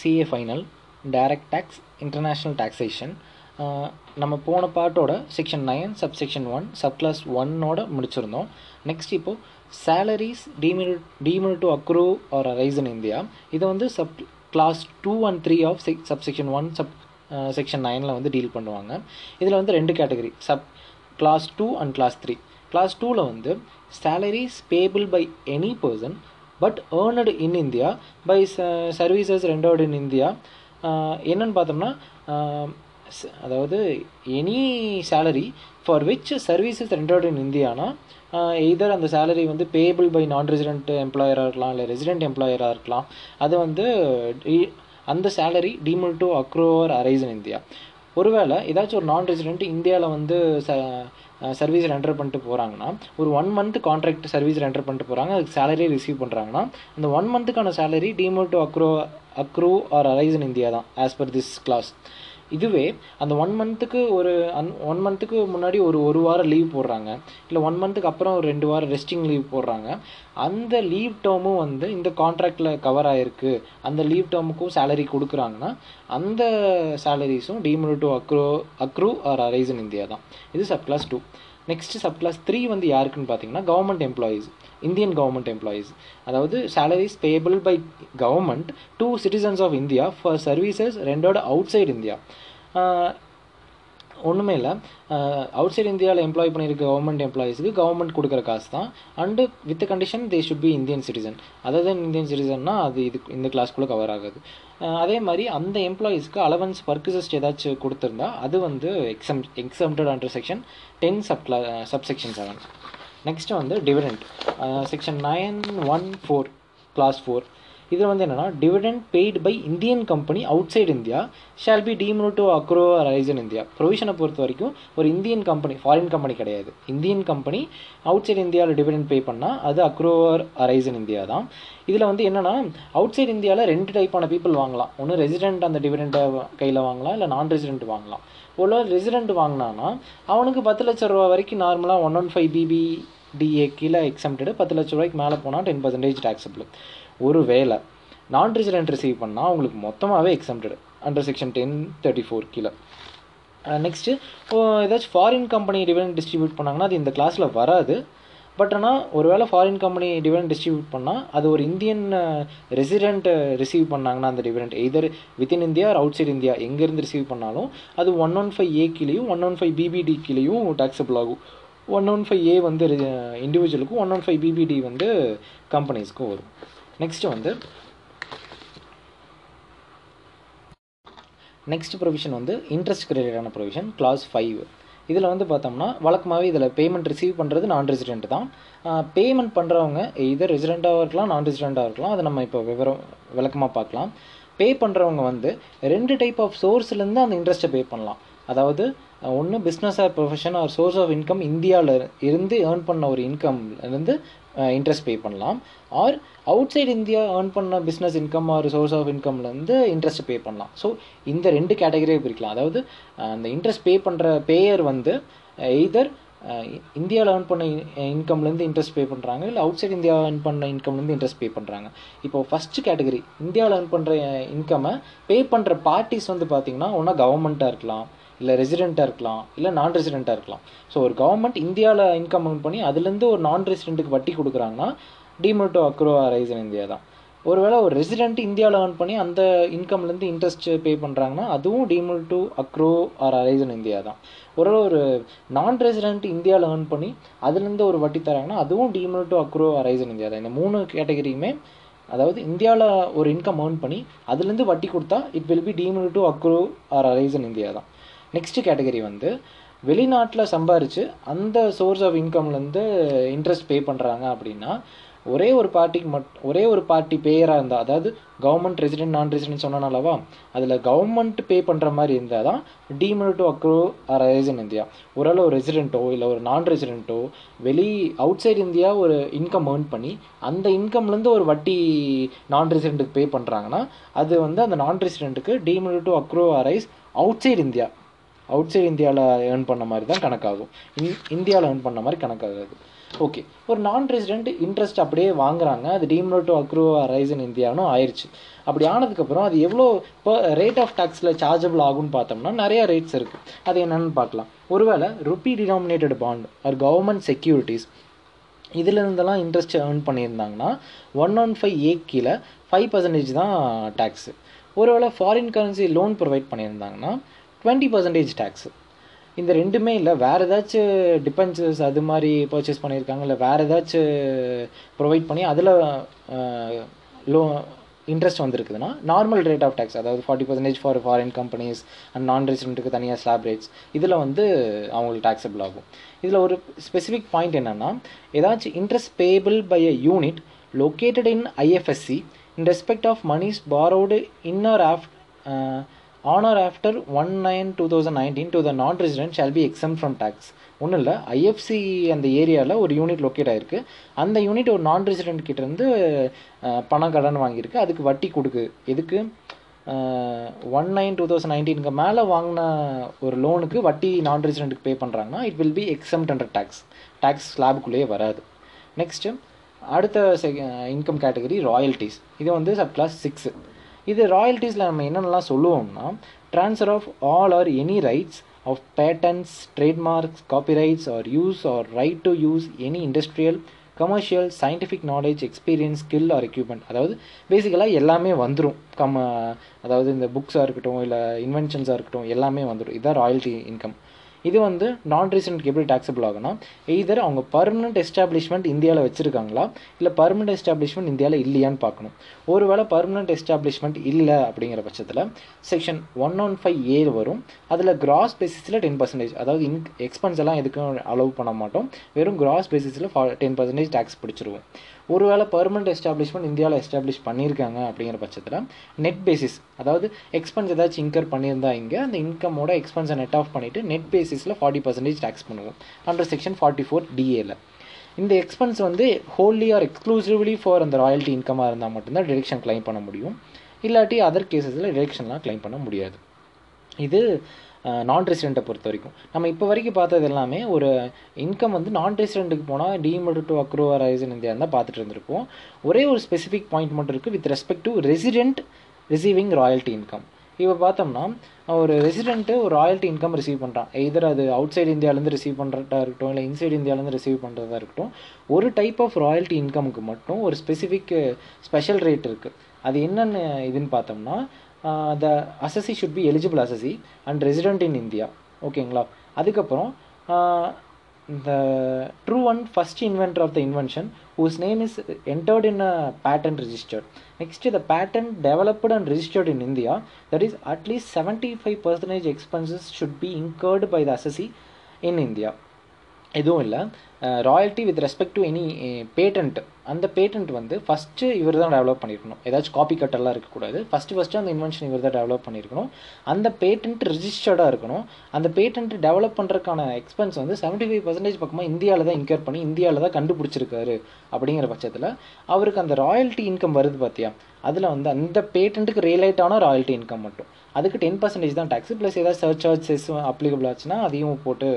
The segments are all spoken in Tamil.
CA final direct tax international taxation நம்ம போன பாட்டோட section nine sub section one sub clause ஒன்னோட முடிச்சிருந்தோம். நெக்ஸ்ட் இப்போது salaries deemed deemed to accrue or arise in India இதை வந்து sub clause two and three of sec sub section one sub section நைனில் வந்து டீல் பண்ணுவாங்க. இதில் வந்து ரெண்டு category sub clause two and clause three clause டூவில் வந்து salaries payable by any person but earned in India by services rendered in India என்னன்னு பார்த்தோம்னா um, அதாவது any salary for which services rendered in Indiana either அந்த சேலரி வந்து பேபிள் பை நான் ரெசிடென்ட் எம்ப்ளாயராக இருக்கலாம் இல்லை ரெசிடென்ட் எம்ப்ளாயராக இருக்கலாம். அது வந்து e, அந்த salary deemed to accrue or arise in India ஒருவேளை ஏதாச்சும் ஒரு நான் ரெசிடென்ட் இந்தியாவில் வந்து ச சர்வீஸ் ரெண்டர் பண்ணிட்டு போகிறாங்கன்னா ஒரு one month contract service render பண்ணிட்டு போகிறாங்க அதுக்கு சேலரி ரிசீவ் பண்ணுறாங்கன்னா அந்த one மந்த்துக்கான salary deemed to accrue accrue or arise in India தான் ஆஸ் பர் திஸ் கிளாஸ் இதுவே அந்த ஒன் மந்த்துக்கு ஒரு அன் ஒன் மந்த்துக்கு முன்னாடி ஒரு ஒரு வாரம் லீவ் போடுறாங்க. இல்லை ஒன் மந்த்துக்கு அப்புறம் ஒரு ரெண்டு வாரம் ரெஸ்டிங் லீவ் போடுறாங்க. அந்த லீவ் டேர்மும் வந்து இந்த கான்ட்ராக்டில் கவர் ஆகிருக்கு அந்த லீவ் டேர்முக்கும் சேலரி கொடுக்குறாங்கன்னா அந்த சேலரிஸும் deemed to accrue accrue or arise in India தான். இது sub clause two next sub clause three வந்து யாருக்குன்னு பார்த்தீங்கன்னா government employees Indian government employees அதாவது salaries payable by government to citizens of India for services ரெண்டோட அவுட் சைடு இந்தியா ஒன்றுமே இல்லை. அவுட் சைடு இந்தியாவில் எம்ப்ளாய் பண்ணியிருக்க கவர்மெண்ட் எம்ப்ளாயீஸுக்கு கவர்மெண்ட் கொடுக்குற காசு தான் and with condition they should be Indian citizen other than Indian சிட்டிசன்னா அது இது இந்த கிளாஸ்க்குள்ளே கவர் ஆகாது. அதே மாதிரி அந்த எம்ப்ளாயீஸ்க்கு அலவன்ஸ் பர்குசஸ்ட் ஏதாச்சும் கொடுத்துருந்தா அது வந்து exempt exempted under section ten sub clause sub section seven next வந்து dividend section nine one four clause four இதில் வந்து என்னென்னா dividend paid by Indian company outside India shall be டீம்னு to accrue arise in India ப்ரொவிஷனை பொறுத்த வரைக்கும் ஒரு இந்தியன் கம்பெனி ஃபாரின் கம்பெனி கிடையாது. இந்தியன் கம்பெனி அவுட் சைடு இந்தியாவில் டிவிடெண்ட் பே பண்ணால் அது அக்ரோவர் ரைஸ் இன் இந்தியா தான். இதில் வந்து என்னென்னா அவுட் சைடு இந்தியாவில் ரெண்டு டைப்பான பீப்புள் வாங்கலாம். ஒன்று ரெசிடென்ட் அந்த டிவிடெண்ட்டை கையில் வாங்கலாம் இல்லை நான் ரெசிடென்ட் வாங்கலாம். ஒரு ரெசிடென்ட் வாங்கினான்னா அவனுக்கு பத்து லட்ச ரூபா வரைக்கும் நார்மலாக one one five BB DA கீழே எக்ஸம்டடு பத்து லட்ச ரூபாய்க்கு மேலே போனால் டென் பர்சன்டேஜ் டேக்ஸபிள் ஒரு வேலை நான் ரெசிடென்ட் ரிசீவ் பண்ணால் உங்களுக்கு மொத்தமாகவே exempted under section ten thirty four கீழே நெக்ஸ்ட்டு ஏதாச்சும் ஃபாரின் கம்பெனி டிவிடன் டிஸ்ட்ரிபியூட் பண்ணாங்கன்னா அது இந்த கிளாஸில் வராது. பட் ஆனால் ஒருவேளை ஃபாரின் கம்பெனி டிவிடன் டிஸ்ட்ரிபியூட் பண்ணால் அது ஒரு இந்தியன் ரெசிடென்ட் ரிசீவ் பண்ணாங்கன்னா அந்த dividend either within India outside India எங்கேருந்து ரிசீவ் பண்ணாலும் அது ஒன் ஒன் ஃபைவ் ஏ கீழேயும் ஒன் ஒன் ஃபைவ் பிபிடி கீழேயும் டேக்ஸபிள் ஆகும். ஒன் ஒன் ஃபைவ் ஏ வந்து இண்டிவிஜுவலுக்கும் ஒன் ஒன் ஃபைவ் பிபிடி வந்து கம்பெனிஸ்க்கும் வரும். நெக்ஸ்ட்டு வந்து நெக்ஸ்ட் ப்ரொவிஷன் வந்து இன்ட்ரெஸ்ட் ரிலேட்டடான ப்ரொவிஷன் கிளாஸ் ஃபைவ் இதில் வந்து பார்த்தோம்னா வழக்கமாகவே இதில் பேமெண்ட் ரிசீவ் பண்ணுறது நான் ரெசிடென்ட் தான் பேமெண்ட் பண்ணுறவங்க இதர் ரெசிடெண்ட்டாக இருக்கலாம் நான் ரெசிடெண்ட்டாக இருக்கலாம் அதை நம்ம இப்போ விவரம் விளக்கமாக பார்க்கலாம். பே பண்ணுறவங்க வந்து ரெண்டு டைப் ஆஃப் சோர்ஸ்லேருந்து அந்த இன்ட்ரெஸ்ட்டை பே பண்ணலாம். அதாவது ஒன்று business or profession or source of income இந்தியாவில் இருந்து ஏர்ன் பண்ண ஒரு இன்கம்லேருந்து இன்ட்ரெஸ்ட் பே பண்ணலாம். Or outside India earn பண்ண business income or source of இன்கம்லேருந்து interest pay பண்ணலாம். ஸோ இந்த ரெண்டு கேட்டகரியாக பிரிக்கலாம். அதாவது அந்த இன்ட்ரெஸ்ட் பே பண்ணுற பேயர் வந்து எய்தர் இந்தியாவில் ஏர்ன் பண்ண இன்கம்லேருந்து இன்ட்ரெஸ்ட் பே பண்ணுறாங்க இல்லை அவுட் சைடு இந்தியா ஏர்ன் பண்ண இன்கம்லேருந்து இன்ட்ரெஸ்ட் பே பண்ணுறாங்க இப்போ ஃபஸ்ட்டு கேட்டகரி இந்தியாவில் ஏர்ன் பண்ணுற இன்கம்மை பே பண்ணுற பார்ட்டிஸ் வந்து பார்த்திங்கன்னா ஒன்றா கவர்மெண்ட்டாக இருக்கலாம். இல்லை ரெசிடெண்ட்டாக இருக்கலாம் இல்லை நான் ரெசிடெண்ட்டாக இருக்கலாம். ஸோ ஒரு கவர்மெண்ட் இந்தியாவில் இன்கம் ஏர்ன் பண்ணி அதுலேருந்து ஒரு நான் ரெசிடெண்ட்டுக்கு வட்டி கொடுக்குறாங்கன்னா deemed to accrue arise in India தான். ஒருவேளை ஒரு ரெசிடெண்ட் இந்தியாவில் ஏர்ன் பண்ணி அந்த இன்கம்லேருந்து இன்ட்ரெஸ்ட் பே பண்ணுறாங்கன்னா அதுவும் deemed to accrue or arise in India தான். ஒரு ஒரு நான் ரெசிடென்ட் இந்தியாவில் ஏர்ன் பண்ணி அதுலேருந்து ஒரு வட்டி தராங்கன்னா அதுவும் deemed to accrue arise in India தான். இந்த மூணு கேட்டகரியுமே அதாவது இந்தியாவில் ஒரு இன்கம் ஏர்ன் பண்ணி அதுலேருந்து வட்டி கொடுத்தா it will be deemed to accrue or arise in India தான். நெக்ஸ்ட்டு கேட்டகரி வந்து வெளிநாட்டில் சம்பாரித்து அந்த சோர்ஸ் ஆஃப் இன்கம்லேருந்து இன்ட்ரெஸ்ட் பே பண்ணுறாங்க அப்படின்னா ஒரே ஒரு பார்ட்டிக்கு மட் ஒரே ஒரு பார்ட்டி பேயராக இருந்தால் அதாவது கவர்மெண்ட் ரெசிடென்ட் நான் ரெசிடென்ட் சொன்னனாலவா அதில் கவர்மெண்ட் பே பண்ணுற மாதிரி இருந்தால் தான் deemed to accrue or in India ஓரளவு ஒரு ரெசிடென்ட்டோ இல்லை ஒரு நான் ரெசிடென்ட்டோ வெளி அவுட் சைடு இந்தியா ஒரு இன்கம் ஏர்ன் பண்ணி அந்த இன்கம்லேருந்து ஒரு வட்டி நான் ரெசிடென்ட்டுக்கு பே பண்ணுறாங்கன்னா அது வந்து அந்த non ரெசிடென்ட்டுக்கு deemed to accrue arise outside India outside இந்தியாவில் ஏர்ன் பண்ண மாதிரி தான் கணக்காகும். இந் இந்தியாவில் ஏர்ன் பண்ண மாதிரி கணக்காகாது. ஓகே ஒரு நான் ரெசிடென்ட் இன்ட்ரெஸ்ட் அப்படியே வாங்குறாங்க. அது டீம்னோ டு அக்ரூ ரைஸ் இன் இந்தியானும் ஆயிடுச்சு அப்படி ஆனதுக்கப்புறம் அது எவ்வளோ இப்போ ரேட் ஆஃப் டேக்ஸில் சார்ஜபிள் ஆகும்னு பார்த்தோம்னா நிறைய ரேட்ஸ் இருக்குது அது என்னென்னு பார்க்கலாம். ஒருவேளை rupee denominated bond or government securities இதிலிருந்தெல்லாம் interest earn பண்ணியிருந்தாங்கன்னா ஒன் ஒன் ஃபைவ் ஏ கீழே ஃபைவ் பர்சன்டேஜ் தான் டேக்ஸு ஒருவேளை ஃபாரின் கரன்சி லோன் ப்ரொவைட் பண்ணியிருந்தாங்கன்னா டுவெண்ட்டி பர்சன்டேஜ் டேக்ஸு இந்த ரெண்டுமே இல்லை வேறு ஏதாச்சும் டிபென்சஸ் அது மாதிரி பர்ச்சேஸ் பண்ணியிருக்காங்க இல்லை வேறு ஏதாச்சும் ப்ரொவைட் பண்ணி அதில் லோ இன்ட்ரெஸ்ட் வந்திருக்குதுன்னா நார்மல் ரேட் ஆஃப் டேக்ஸ் அதாவது forty percentage for foreign companies and non ரெசிடென்ட்டுக்கு தனியாக ஸ்லாப் ரேட்ஸ் இதில் வந்து அவங்களுக்கு டேக்ஸபிள் ஆகும். இதில் ஒரு ஸ்பெசிஃபிக் பாயிண்ட் என்னென்னா ஏதாச்சும் interest payable by a unit located in IFSC in respect of monies borrowed inner of on or after one nine two thousand nineteen to the non resident shall be exempt from tax ஒன்றும் இல்லை ஐஎஃப்சி அந்த ஏரியாவில் ஒரு யூனிட் லொக்கேட் ஆகிருக்கு அந்த யூனிட் ஒரு நான் ரெசிடென்ட் கிட்டேருந்து பணம் கடன் வாங்கியிருக்கு. அதுக்கு வட்டி கொடுக்கு. எதுக்கு? ஒன் நைன் டூ தௌசண்ட் நைன்டீனுக்கு மேலே வாங்கின ஒரு லோனுக்கு வட்டி நான் ரெசிடென்ட்டுக்கு பே பண்ணுறாங்கன்னா it will be exempt under tax tax ஸ்லாபுக்குள்ளேயே வராது. நெக்ஸ்ட்டு அடுத்த இன்கம் கேட்டகரி ராயல்ட்டிஸ் இது வந்து சப் கிளாஸ் சிக்ஸு இது ராயல்ட்டிஸில் நம்ம என்னென்னலாம் சொல்லுவோம்னா transfer of all or any rights of patents trademarks copyrights or use or right to use any industrial commercial scientific knowledge experience skill or equipment அதாவது பேசிக்கலாக எல்லாமே வந்துடும் கம்ம அதாவது இந்த புக்ஸாக இருக்கட்டும் இல்லை இன்வென்ஷன்ஸாக இருக்கட்டும் எல்லாமே வந்துடும் இதுதான் ராயல்ட்டி இன்கம் இது வந்து நான் ரீசெண்ட் எப்படி டேக்ஸபிள் ஆகுனா எய்தர் அவங்க பர்மனெண்ட் எஸ்டாப்ளிஷ்மெண்ட் இந்தியாவில் வச்சுருக்காங்களா இல்லை பர்மனெண்ட் எஸ்டாப்ளிஷ்மெண்ட் இந்தியாவில் இல்லையான்னு பார்க்கணும். ஒருவேளை பர்மனெண்ட் எஸ்டாப்ளிஷ்மெண்ட் இல்லை அப்படிங்கிற பட்சத்தில் section one one five A வரும். அதில் கிராஸ் பேசிஸில் டென் பர்சன்டேஜ் அதாவது இன் எக்ஸ்பென்ஸ் எல்லாம் எதுக்கும் அலோவ் பண்ண மாட்டோம். வெறும் கிராஸ் பேசிஸில் ஃபா டென் பர்சன்டேஜ் டேக்ஸ் பிடிச்சிருவோம். ஒருவேளை பர்மனெண்ட் எஸ்டாப்ளிஷ்மெண்ட் இந்தியாவில் எஸ்டாப்ளிஷ் பண்ணியிருக்காங்க அப்படிங்கிற பட்சத்தில் நெட் பேசிஸ் அதாவது எக்ஸ்பென்ஸ் ஏதாச்சும் இன்கர் பண்ணியிருந்தா இங்கே அந்த இன்கமோட எக்ஸ்பென்ஸை நெட் ஆஃப் பண்ணிவிட்டு நெட் பேசிஸில் ஃபார்ட்டி பர்சன்டேஜ் டேக்ஸ் பண்ணுவோம் அண்டர் செக்ஷன் ஃபார்ட்டி ஃபோர் டிஏல இந்த எக்ஸ்பென்ஸ் வந்து ஹோல்லி ஆர் எக்ஸ்க்ளூசிவ்லி ஃபார் அந்த ராயல்ட்டி இன்கமாக இருந்தால் மட்டும்தான் டிரெக்ஷன் கிளைம் பண்ண முடியும். இல்லாட்டி அதர் கேசஸில் டிரெக்ஷன்லாம் கிளைம் பண்ண முடியாது. இது நான் ரெசிடெண்ட்டை பொறுத்த வரைக்கும் நம்ம இப்போ வரைக்கும் பார்த்தது எல்லாமே ஒரு இன்கம் வந்து நான் ரெசிடெண்ட்டுக்கு போனால் deemed to accrue or arise India தான் பார்த்துட்டு இருந்திருப்போம். ஒரே ஒரு ஸ்பெசிஃபிக் பாயிண்ட் மட்டும் இருக்குது with respect to resident receiving royalty income இப்போ பார்த்தோம்னா ஒரு ரெசிடென்ட்டு ஒரு ராயல்ட்டி இன்கம் ரிசீவ் பண்ணுறான் எதர் அது அவுட் சைடு இந்தியாவிலேருந்து ரிசீவ் பண்ணுறதா இருக்கட்டும் இல்லை இன்சைடு இந்தியாவிலேருந்து ரிசீவ் பண்ணுறதா இருக்கட்டும் ஒரு டைப் ஆஃப் ராயல்ட்டி இன்கமுக்கு மட்டும் ஒரு ஸ்பெசிஃபிக் ஸ்பெஷல் ரேட் இருக்குது அது என்னென்னு இதுன்னு பார்த்தோம்னா The assessee should be eligible assessee and resident in India ஓகேங்களா அதுக்கப்புறம் இந்த true and first inventor of the invention whose name is entered in a patent registered. Next, the patent developed and registered in India, that is at least 75% expenses should be incurred by the assessee in India. எதுவும் இல்லை royalty with respect to any patent அந்த பேட்டன்ட் வந்து ஃபஸ்ட்டு இவர் தான் டெவலப் பண்ணியிருக்கணும். ஏதாச்சும் காப்பி கட்டெல்லாம் இருக்கக்கூடாது. ஃபஸ்ட்டு ஃபஸ்ட்டு அந்த இன்வென்ஷன் இவர் தான் டெவலப் பண்ணியிருக்கணும். அந்த பேட்டன்ட் ரிஜிஸ்டர்டாக இருக்கணும். அந்த பேட்டன்ட் டெவலப் பண்ணுறதுக்கான எக்ஸ்பென்ஸ் வந்து செவன்ட்டி ஃபைவ் பர்சன்டேஜ் பக்கமாக இந்தியாவில் தான் இன்கர் பண்ணி இந்தியாவில் தான் கண்டுபிடிச்சிருக்காரு அப்படிங்கிற பட்சத்தில் அவருக்கு அந்த ராயல்ட்டி இன்கம் வருது பார்த்தியா அதில் வந்து அந்த பேட்டண்ட்டுக்கு ரியலைட்டான ராயல்ட்டி இன்கம் மட்டும். அதுக்கு டென் பர்சன்டேஜ் தான் டேக்ஸ் ப்ளஸ் ஏதாவது சர்ச் சார்ஜஸ் அப்ளிகபிள் ஆச்சுன்னா அதையும் போட்டு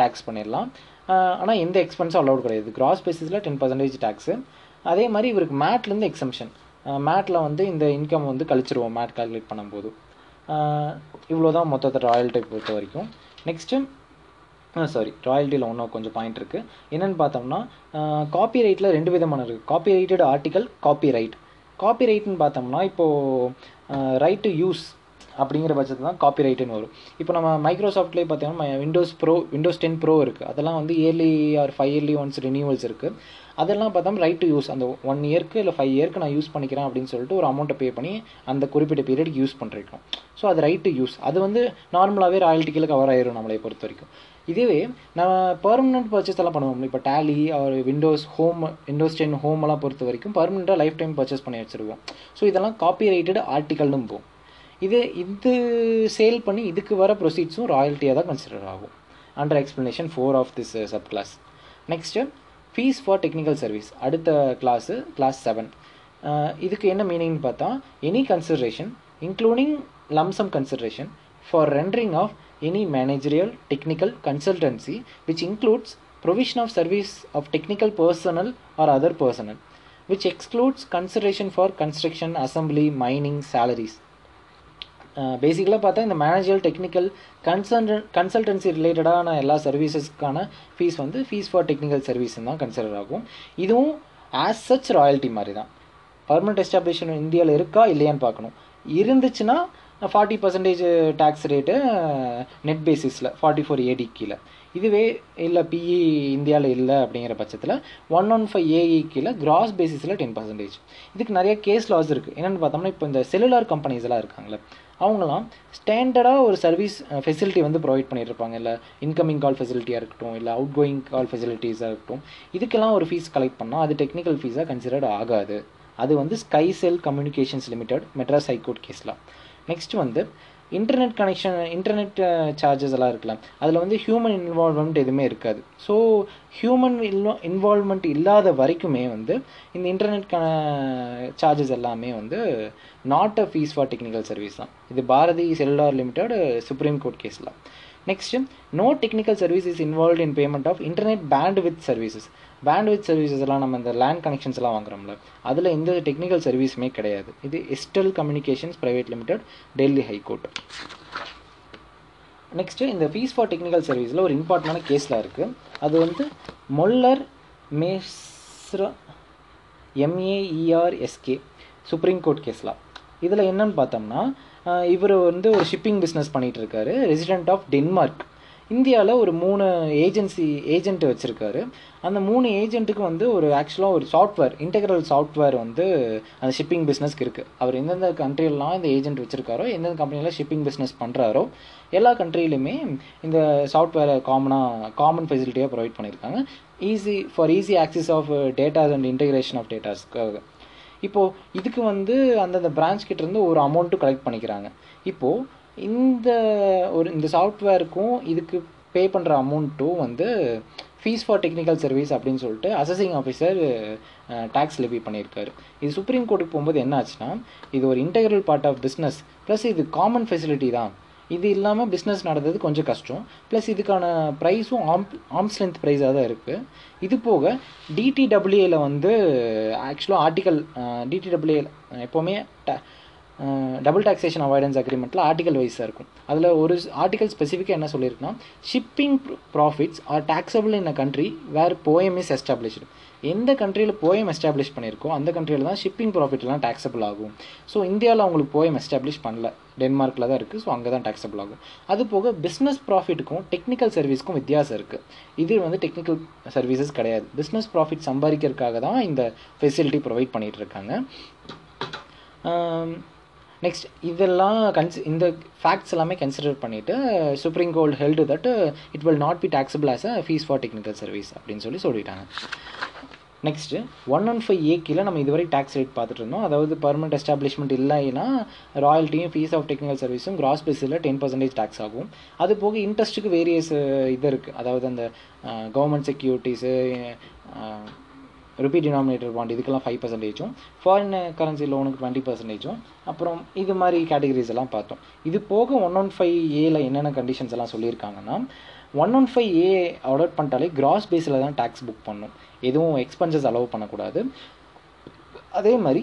டேக்ஸ் பண்ணிடலாம். ஆனால் எந்த எக்ஸ்பென்ஸும் அலௌட் கிடையாது. கிராஸ் பேசிஸில் டென் பர்சன்டேஜ் டேக்ஸு அதே மாதிரி இவருக்கு மேட்லேருந்து எக்ஸம்ஷன் மேட்டில் வந்து இந்த இன்கம் வந்து கழிச்சிருவோம் மேட் கால்குலேட் பண்ணும்போது. இவ்வளோ தான் மொத்தத்தை ராயல்ட்டி பொறுத்த வரைக்கும். நெக்ஸ்ட்டு சாரி ராயல்ட்டியில் இன்னும் கொஞ்சம் பாயிண்ட் இருக்குது என்னென்னு பார்த்தோம்னா காப்பி ரைட்டில் ரெண்டு விதமான இருக்குது copyrighted article copyright copy ரைட்னு பார்த்தோம்னா இப்போது ரைட் டு யூஸ் அப்படிங்கிற பட்சத்தில் தான் காப்பி ரைட்டுன்னு வரும். இப்போ நம்ம மைக்ரோசாஃப்ட்லேயே பார்த்தீங்கன்னா Windows pro Windows ten pro இருக்குது அதெல்லாம் வந்து yearly or five yearly once renewals இருக்குது அதெல்லாம் பார்த்தோம்னா ரைட் டு யூஸ் அந்த ஒன் இயர்க்கு இல்லை ஃபைவ் இயர்க்கு நான் யூஸ் பண்ணிக்கிறேன் அப்படின்னு சொல்லிட்டு ஒரு அமௌண்ட்டை பே பண்ணி அந்த குறிப்பிட்ட பீரியடுக்கு யூஸ் பண்ணிருக்கோம் ஸோ அது ரைட் டு யூஸ் அது வந்து நார்மலாகவே ராயல்ட்டிக்கில் கவர் ஆயிரும் நம்மளை பொறுத்த வரைக்கும். இதுவே நம்ம பர்மனெண்ட் பர்ச்சேஸ் எல்லாம் பண்ணுவோம் இப்போ டேலி ஒரு Windows home Windows ten home எல்லாம் பொறுத்த வரைக்கும் பர்மனெண்ட்டாக லைஃப் டைம் பர்ச்சேஸ் பண்ணி வச்சுருவோம். ஸோ இதெல்லாம் காப்பி ரைட்டட் ஆர்டிக்கல்னு போகும். இது இது சேல் பண்ணி இதுக்கு வர ப்ரொசீட்ஸும் ராயல்ட்டியாக தான் கன்சிடர் ஆகும். Under explanation four of this sub clause next fees for technical service அடுத்த கிளாஸு கிளாஸ் செவன் இதுக்கு என்ன மீனிங்னு பார்த்தா any consideration including lump sum consideration for rendering of any managerial technical consultancy which includes provision of service of technical personnel or other personnel which excludes consideration for construction, assembly, mining, salaries. பேசிக்கலாக பார்த்தா இந்த மேனேஜியல் டெக்னிக்கல் கன்சல்ட் கன்சல்டன்சி ரிலேட்டடான எல்லா சர்வீசஸ்க்கான ஃபீஸ் வந்து ஃபீஸ் ஃபார் டெக்னிக்கல் சர்வீஸ் தான் கன்சிடர் ஆகும். இதுவும் ஆஸ் சச் ராயல்ட்டி மாதிரி தான் பர்மனெண்ட் எஸ்டாப்ளிஷன் இந்தியாவில் இருக்கா இல்லையான்னு பார்க்கணும். இருந்துச்சுன்னா forty percentage tax rate net பேசிஸில் ஃபார்ட்டி ஃபோர் ஏடி கீழே. இதுவே இல்லை பிஇ இந்தியாவில் இல்லை அப்படிங்கிற பட்சத்தில் ஒன் ஒன் ஃபைவ் ஏஇ கீழே கிராஸ் பேசிஸில் டென் பர்சன்டேஜ் இதுக்கு நிறைய கேஸ் லாஸ் இருக்குது என்னென்னு பார்த்தோம்னா இப்போ இந்த செல்லுலார் கம்பெனிஸ்லாம் இருக்காங்களே அவங்களாம் ஸ்டாண்டர்டாக ஒரு சர்வீஸ் ஃபெசிலிட்டி வந்து ப்ரொவைட் பண்ணியிருப்பாங்க இல்லை இன்கமிங் கால் ஃபெசிலிட்டியாக இருக்கட்டும் இல்லை அவுட் கோயிங் கால் ஃபெசிலிட்டிஸாக இருக்கட்டும். இதுக்கெல்லாம் ஒரு ஃபீஸ் கலெக்ட் பண்ணால் அது டெக்னிக்கல் ஃபீஸாக கன்சிடர்ட் ஆகாது. அது வந்து sky cell communications limited Madras high court கேஸில் நெக்ஸ்ட் வந்து இன்டர்நெட் கனெக்ஷன் இன்டர்நெட் சார்ஜஸ் எல்லாம் இருக்கலாம். அதில் வந்து ஹியூமன் இன்வால்வ்மெண்ட் எதுவுமே இருக்காது. ஸோ ஹியூமன் இன்வா இன்வால்வ்மெண்ட் இல்லாத வரைக்குமே வந்து இந்த இன்டர்நெட் க சார்ஜஸ் எல்லாமே வந்து not a fee for technical service தான். இது Bharati cellular limited supreme court கேஸ்லாம் next no technical service is involve in payment of internet bandwidth services bandwidth services எல்லாம் நம்ம இந்த லேண்ட் கனெக்ஷன்ஸ் எல்லாம் வாங்குறோம்ல அதில் எந்த டெக்னிக்கல் சர்வீஸுமே கிடையாது. இது Estel communications private limited Delhi high court next இந்த ஃபீஸ் ஃபார் டெக்னிக்கல் சர்வீஸில் ஒரு இம்பார்ட்டண்டான கேஸில் இருக்குது அது வந்து மொல்லர் மேஸ்ரா எம்ஏஇஆர்எஸ்கே சுப்ரீம் கோர்ட் கேஸ்லாம் இதில் என்னன்னு பார்த்தோம்னா இவர் வந்து ஒரு ஷிப்பிங் பிஸ்னஸ் பண்ணிகிட்டு இருக்காரு ரெசிடென்ட் ஆஃப் டென்மார்க் இந்தியாவில் ஒரு மூணு ஏஜென்சி ஏஜென்ட் வச்சுருக்காரு. அந்த மூணு ஏஜென்ட்டுக்கு வந்து ஒரு ஆக்சுவலாக ஒரு சாஃப்ட்வேர் இன்டெக்ரல் சாஃப்ட்வேர் வந்து அந்த ஷிப்பிங் பிஸ்னஸ்க்கு இருக்குது அவர் எந்தெந்த கண்ட்ரிலலாம் இந்த ஏஜென்ட் வச்சுருக்காரோ எந்தெந்த கம்பெனியில் ஷிப்பிங் பிஸ்னஸ் பண்ணுறாரோ எல்லா கண்ட்ரிலையுமே இந்த சாஃப்ட்வேரை காமனாக காமன் ஃபெசிலிட்டியாக ப்ரொவைட் பண்ணியிருக்காங்க easy for easy access of datas and integration of டேட்டாஸ்க்காக இப்போது இதுக்கு வந்து அந்தந்த பிரான்ச் கிட்டேருந்து ஒரு அமௌண்ட்டு கலெக்ட் பண்ணிக்கிறாங்க. இப்போது இந்த ஒரு இந்த சாஃப்ட்வேருக்கும் இதுக்கு பே பண்ணுற அமௌண்ட்டும் வந்து ஃபீஸ் ஃபார் டெக்னிக்கல் சர்வீஸ் அப்படின்னு சொல்லிட்டு அசஸிங் ஆஃபீஸர் டேக்ஸ் லெவி பண்ணியிருக்காரு. இது சுப்ரீம் கோர்ட்டுக்கு போகும்போது என்ன ஆச்சுன்னா இது ஒரு integral part of business plus இது காமன் ஃபெசிலிட்டி தான். இது இல்லாமல் பிஸ்னஸ் நடந்தது கொஞ்சம் கஷ்டம். ப்ளஸ் இதுக்கான ப்ரைஸும் ஆம் ஆர்ம்ஸ் லென்த் ப்ரைஸாக தான் இருக்குது இது போக டிடிடபிள்யூஏல வந்து ஆக்சுவலாக ஆர்டிக்கல் டிடிடபிள்யூஏ எப்போவுமே ட டபுள் டாக்ஸேஷன் அவாய்டன்ஸ் அக்ரிமெண்ட்டில் ஆர்டிகல் வைஸாக இருக்கும். அதில் ஒரு ஆர்டிகல் ஸ்பெசிஃபிக்காக என்ன சொல்லியிருக்குன்னா shipping profits are taxable in a country where POEM is established எந்த கண்ட்ரியில் போயம் எஸ்டாப்ளிஷ் பண்ணியிருக்கோ அந்த கண்ட்ரியில் தான் ஷிப்பிங் ப்ராஃபிட்லாம் டாக்ஸபிள் ஆகும். ஸோ இந்தியாவில் அவங்களுக்கு போயம் எஸ்டாப்ளிஷ் பண்ணல. டென்மார்க்கில் தான் இருக்குது ஸோ அங்கே தான் டாக்ஸபிள் ஆகும். அது போக பிஸ்னஸ் ப்ராஃபிட்டுக்கும் டெக்னிக்கல் சர்வீஸ்க்கும் வித்தியாசம் இருக்குது இது வந்து டெக்னிக்கல் சர்வீசஸ் கிடையாது. பிஸ்னஸ் ப்ராஃபிட் சம்பாதிக்கிறதுக்காக தான் இந்த ஃபெசிலிட்டி ப்ரொவைட் பண்ணிகிட்டு இருக்காங்க. நெக்ஸ்ட் இதெல்லாம் கன்சி இந்த ஃபேக்ட்ஸ் எல்லாமே கன்சிடர் பண்ணிவிட்டு supreme court held that it will not be taxable as a fee for technical service அப்படின்னு சொல்லி சொல்லிட்டாங்க. Next one one five A கீழே நம்ம இதுவரை டேக்ஸ் ரேட் பார்த்துட்டு இருந்தோம். அதாவது பர்மனெண்ட் எஸ்டாப்ளிஷ்மெண்ட் இல்லைன்னா ராயல்ட்டியும் ஃபீஸ் ஆஃப் டெக்னிக்கல் சர்வீஸும் கிராஸ் பேஸில் டென் பர்சன்டேஜ் டேக்ஸ் ஆகும். அது போக இன்ட்ரெஸ்ட்டுக்கு வேரியஸ் uh, இது இருக்குது அதாவது அந்த uh, government securities rupee denominator bond இதுக்கெல்லாம் ஃபைவ் பர்சன்டேஜும் ஃபாரின் கரன்சி லோனுக்கு டுவெண்ட்டி பர்சன்டேஜும் அப்புறம் இது மாதிரி கேட்டகரிஸ் எல்லாம் பார்த்தோம். இது போக ஒன் ஒன் ஃபைவ் ஏல என்னென்ன கண்டிஷன்ஸ் எல்லாம் சொல்லியிருக்காங்கன்னா one one five A order பண்ணிட்டாலே gross பேஸில் தான் டேக்ஸ் புக் பண்ணும். எதுவும் எக்ஸ்பென்சஸ் அலோவ் பண்ணக்கூடாது. அதே மாதிரி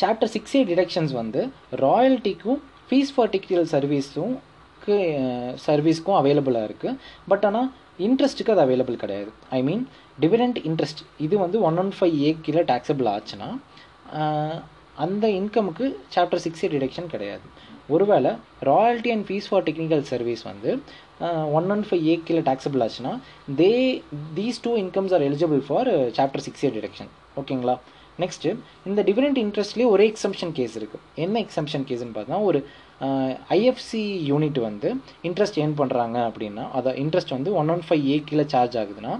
சாப்டர் சிக்ஸ் ஏ டிடக்ஷன்ஸ் வந்து ராயல்ட்டிக்கும் ஃபீஸ் ஃபார் டெக்னிக்கல் சர்வீஸும் சர்வீஸ்க்கும் அவைலபிளாக இருக்குது பட் ஆனால் இன்ட்ரெஸ்ட்டுக்கு அது அவைலபிள் கிடையாது. ஐ மீன் டிவிடெண்ட் இன்ட்ரெஸ்ட் இது வந்து ஒன் ஒன் ஃபைவ் ஏ கீழே டேக்ஸபிள் ஆச்சுன்னா அந்த இன்கமுக்கு சாப்டர் சிக்ஸ் ஏ டிடக்ஷன் கிடையாது. ஒருவேளை royalty and fees for technical service வந்து ஒன் ஒன் ஃபைவ் ஏ கீழே டேக்ஸபிள் ஆச்சுன்னா they these two incomes are eligible for chapter six A deduction ஓகேங்களா? நெக்ஸ்ட்டு இந்த டிவிடெண்ட் இன்ட்ரெஸ்ட்லேயே ஒரே எக்ஸம்ஷன் கேஸ் இருக்குது என்ன எக்ஸம்ஷன் கேஸ்ன்னு பார்த்தா ஒரு ஐஎஃப்சி யூனிட் வந்து இன்ட்ரெஸ்ட் ஏர்ன் பண்ணுறாங்க அப்படின்னா அதை இன்ட்ரெஸ்ட் வந்து ஒன் ஒன் ஃபைவ் ஏ கீழே சார்ஜ் ஆகுதுன்னா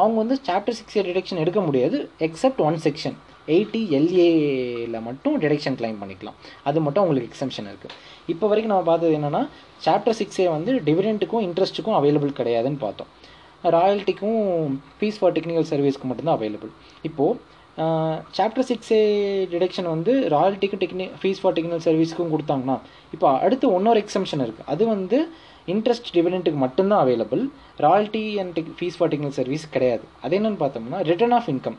அவங்க வந்து சாப்டர் சிக்ஸ் ஏ டிடக்ஷன் எடுக்க முடியாது எக்ஸப்ட் ஒன் செக்ஷன் எயிட்டி எல்ஏல மட்டும் டிடக்ஷன் கிளைம் பண்ணிக்கலாம். அது மட்டும் அவங்களுக்கு எக்ஸம்ஷன் இருக்குது இப்போ வரைக்கும் நம்ம பார்த்தது என்னென்னா சாப்டர் சிக்ஸே வந்து டிவிடெண்ட்டுக்கும் இன்ட்ரெஸ்ட்டுக்கும் அவைலபிள் கிடையாதுன்னு பார்த்தோம். ராயல்ட்டிக்கும் ஃபீஸ் ஃபார் டெக்னிக்கல் சர்வீஸ்க்கு மட்டும்தான் அவைலபிள் இப்போது சாப்டர் சிக்ஸ் ஏ டிடெக்ஷன் வந்து ராயல்ட்டிக்கும் டெக்னி ஃபீஸ் ஃபார் டெக்னிக்கல் சர்வீஸ்க்கும் கொடுத்தாங்கன்னா இப்போ அடுத்து இன்னொரு எக்ஸம்ஷன் இருக்குது அது வந்து இன்ட்ரெஸ்ட் டிவிடெண்ட்டுக்கு மட்டும்தான் available royalty and tech fees for technical service கிடையாது. அது என்னென்னு பார்த்தோம்னா ரிட்டர்ன் ஆஃப் இன்கம்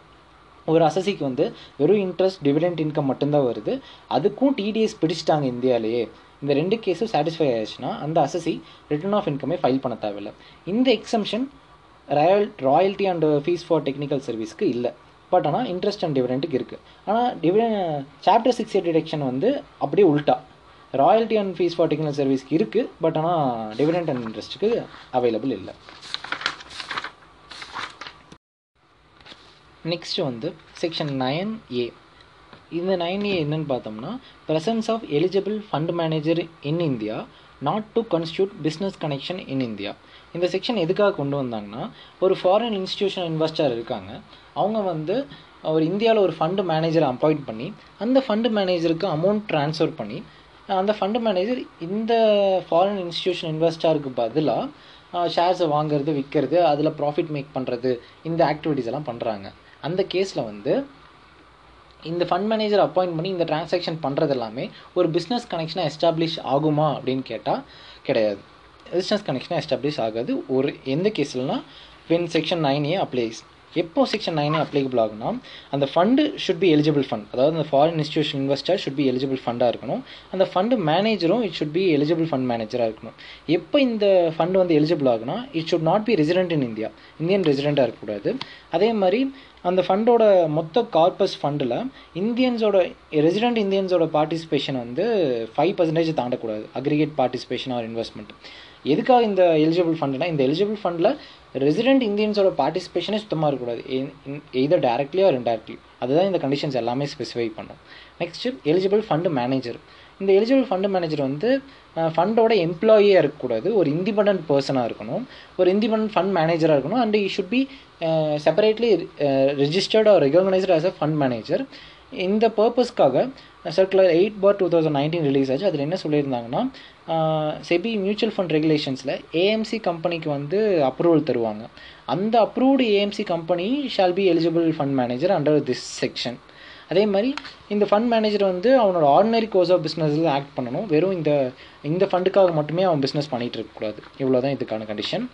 ஒரு அசசிக்கு வந்து வெறும் இன்ட்ரெஸ்ட் டிவிடெண்ட் இன்கம் மட்டும்தான் வருது. அதுக்கும் டிடிஎஸ் பிடிச்சிட்டாங்க இந்தியாவிலேயே இந்த ரெண்டு கேஸும் சாட்டிஸ்ஃபை ஆயிடுச்சுன்னா அந்த அசசி ரிட்டர்ன் ஆஃப் இன்கமே ஃபைல் பண்ண தேவையில்லை. இந்த exemption royal royalty and fees for technical சர்வீஸ்க்கு இல்லை. பட் ஆனால் இன்ட்ரெஸ்ட் அண்ட் டிவிடெண்ட்டுக்கு இருக்குது ஆனால் டிவி சாப்டர் சிக்ஸ் எயிட் டிடெக்ஷன் வந்து அப்படியே உல்ட்டா. Royalty and fees for technical சர்வீஸ்க்கு இருக்குது பட் ஆனால் டிவிடெண்ட் அண்ட் இன்ட்ரெஸ்ட்டுக்கு அவைலபிள் இல்லை. நெக்ஸ்ட் வந்து செக்ஷன் நயன் ஏ இந்த நைன் ஏ என்னன்னு பார்த்தோம்னா presence of eligible fund manager in India not to constitute business connection in India இந்த செக்ஷன் எதுக்காக கொண்டு வந்தாங்கன்னா ஒரு ஃபாரின் இன்ஸ்டியூஷன் இன்வெஸ்டர் இருக்காங்க. அவங்க வந்து ஒரு இந்தியாவில் ஒரு ஃபண்டு மேனேஜரை அப்பாயிண்ட் பண்ணி அந்த ஃபண்டு மேனேஜருக்கு அமௌண்ட் ட்ரான்ஸ்ஃபர் பண்ணி அந்த ஃபண்டு மேனேஜர் இந்த ஃபாரின் இன்ஸ்டியூஷன் இன்வெஸ்டருக்கு பதிலாக ஷேர்ஸை வாங்குறது விற்கிறது அதில் ப்ராஃபிட் மேக் பண்ணுறது இந்த ஆக்டிவிட்டீஸ் எல்லாம் பண்ணுறாங்க அந்த கேஸில் வந்து இந்த ஃபண்ட் மேனேஜர் அப்பாயிண்ட் பண்ணி இந்த டிரான்சாக்ஷன் பண்ணுறது எல்லாமே ஒரு பிஸ்னஸ் கனெக்ஷனாக எஸ்டாப்ளிஷ் ஆகுமா அப்படின்னு கேட்டால் கிடையாது. பிஸ்னஸ் கனெக்ஷனாக எஸ்டாப்ளிஷ் ஆகாது. ஒரு எந்த கேஸ்லனா when section nine A applies எப்போ செக்ஷன் நைனே அப்ளிகபிள் ஆகுனா அந்த fund should be eligible fund அதாவது அந்த foreign institution investor should be eligible ஃபண்டாக இருக்கணும். அந்த fund மேனேஜரும் it should be eligible fund மேனேஜராக இருக்கணும். எப்போ இந்த ஃபண்டு வந்து எலிஜிபிள் ஆகுனா it should not be resident in India Indian ரெசிடெண்ட்டாக இருக்கக்கூடாது. அதே மாதிரி அந்த ஃபண்டோட மொத்த கார்பஸ் ஃபண்டில் இந்தியன்ஸோட ரெசிடென்ட் இந்தியன்ஸோட பார்ட்டிசிபேஷன் வந்து ஃபைவ் பர்சன்டேஜ் தாண்டக்கூடாது. அக்ரிகேட் பார்ட்டிசிபேஷன் ஆர் இன்வெஸ்ட்மெண்ட் எதுக்காக இந்த எலிஜிபிள் ஃபண்டுனா இந்த எலிஜிபிள் ஃபண்டில் ரெசிடென்ட் இந்தியன்ஸோட பார்ட்டிசிபேஷனே சுத்தமாக இருக்கக்கூடாது. எய்தர் டேரக்ட்லி ஆர் இன்டேரக்ட்லி அதுதான் இந்த கண்டிஷன்ஸ் எல்லாமே ஸ்பெசிஃபை பண்ணும். நெக்ஸ்ட்டு எலிஜிபிள் ஃபண்டு மேனேஜர் இந்த எலிஜிபிள் ஃபண்டு மேனேஜர் வந்து ஃபண்டோட எம்ப்ளாயியாக இருக்கக்கூடாது. ஒரு இண்டிபெண்ட் பர்சனாக இருக்கணும். ஒரு இண்டிபெண்ட் ஃபண்ட் மேனேஜராக இருக்கணும். And you should be separately registered or recognised as a fund manager இந்த பர்பஸ்க்காக circular eight bar two thousand nineteen release ஆச்சு. அதில் என்ன சொல்லியிருந்தாங்கன்னா செபி மியூச்சுவல் ஃபண்ட் ரெகுலேஷன்ஸில் ஏஎம்சி கம்பெனிக்கு வந்து அப்ரூவல் தருவாங்க. அந்த approved AMC company shall be eligible fund manager under this section அதே மாதிரி இந்த ஃபண்ட் மேனேஜர் வந்து அவனோட ஆர்டினரி கோர்ஸ் ஆஃப் பிஸ்னஸில் ஆக்ட் பண்ணணும். வெறும் இந்த இந்த ஃபண்டுக்காக மட்டுமே அவன் பிஸ்னஸ் பண்ணிகிட்டு இருக்கக்கூடாது. இவ்வளோ தான் இதுக்கான கண்டிஷன்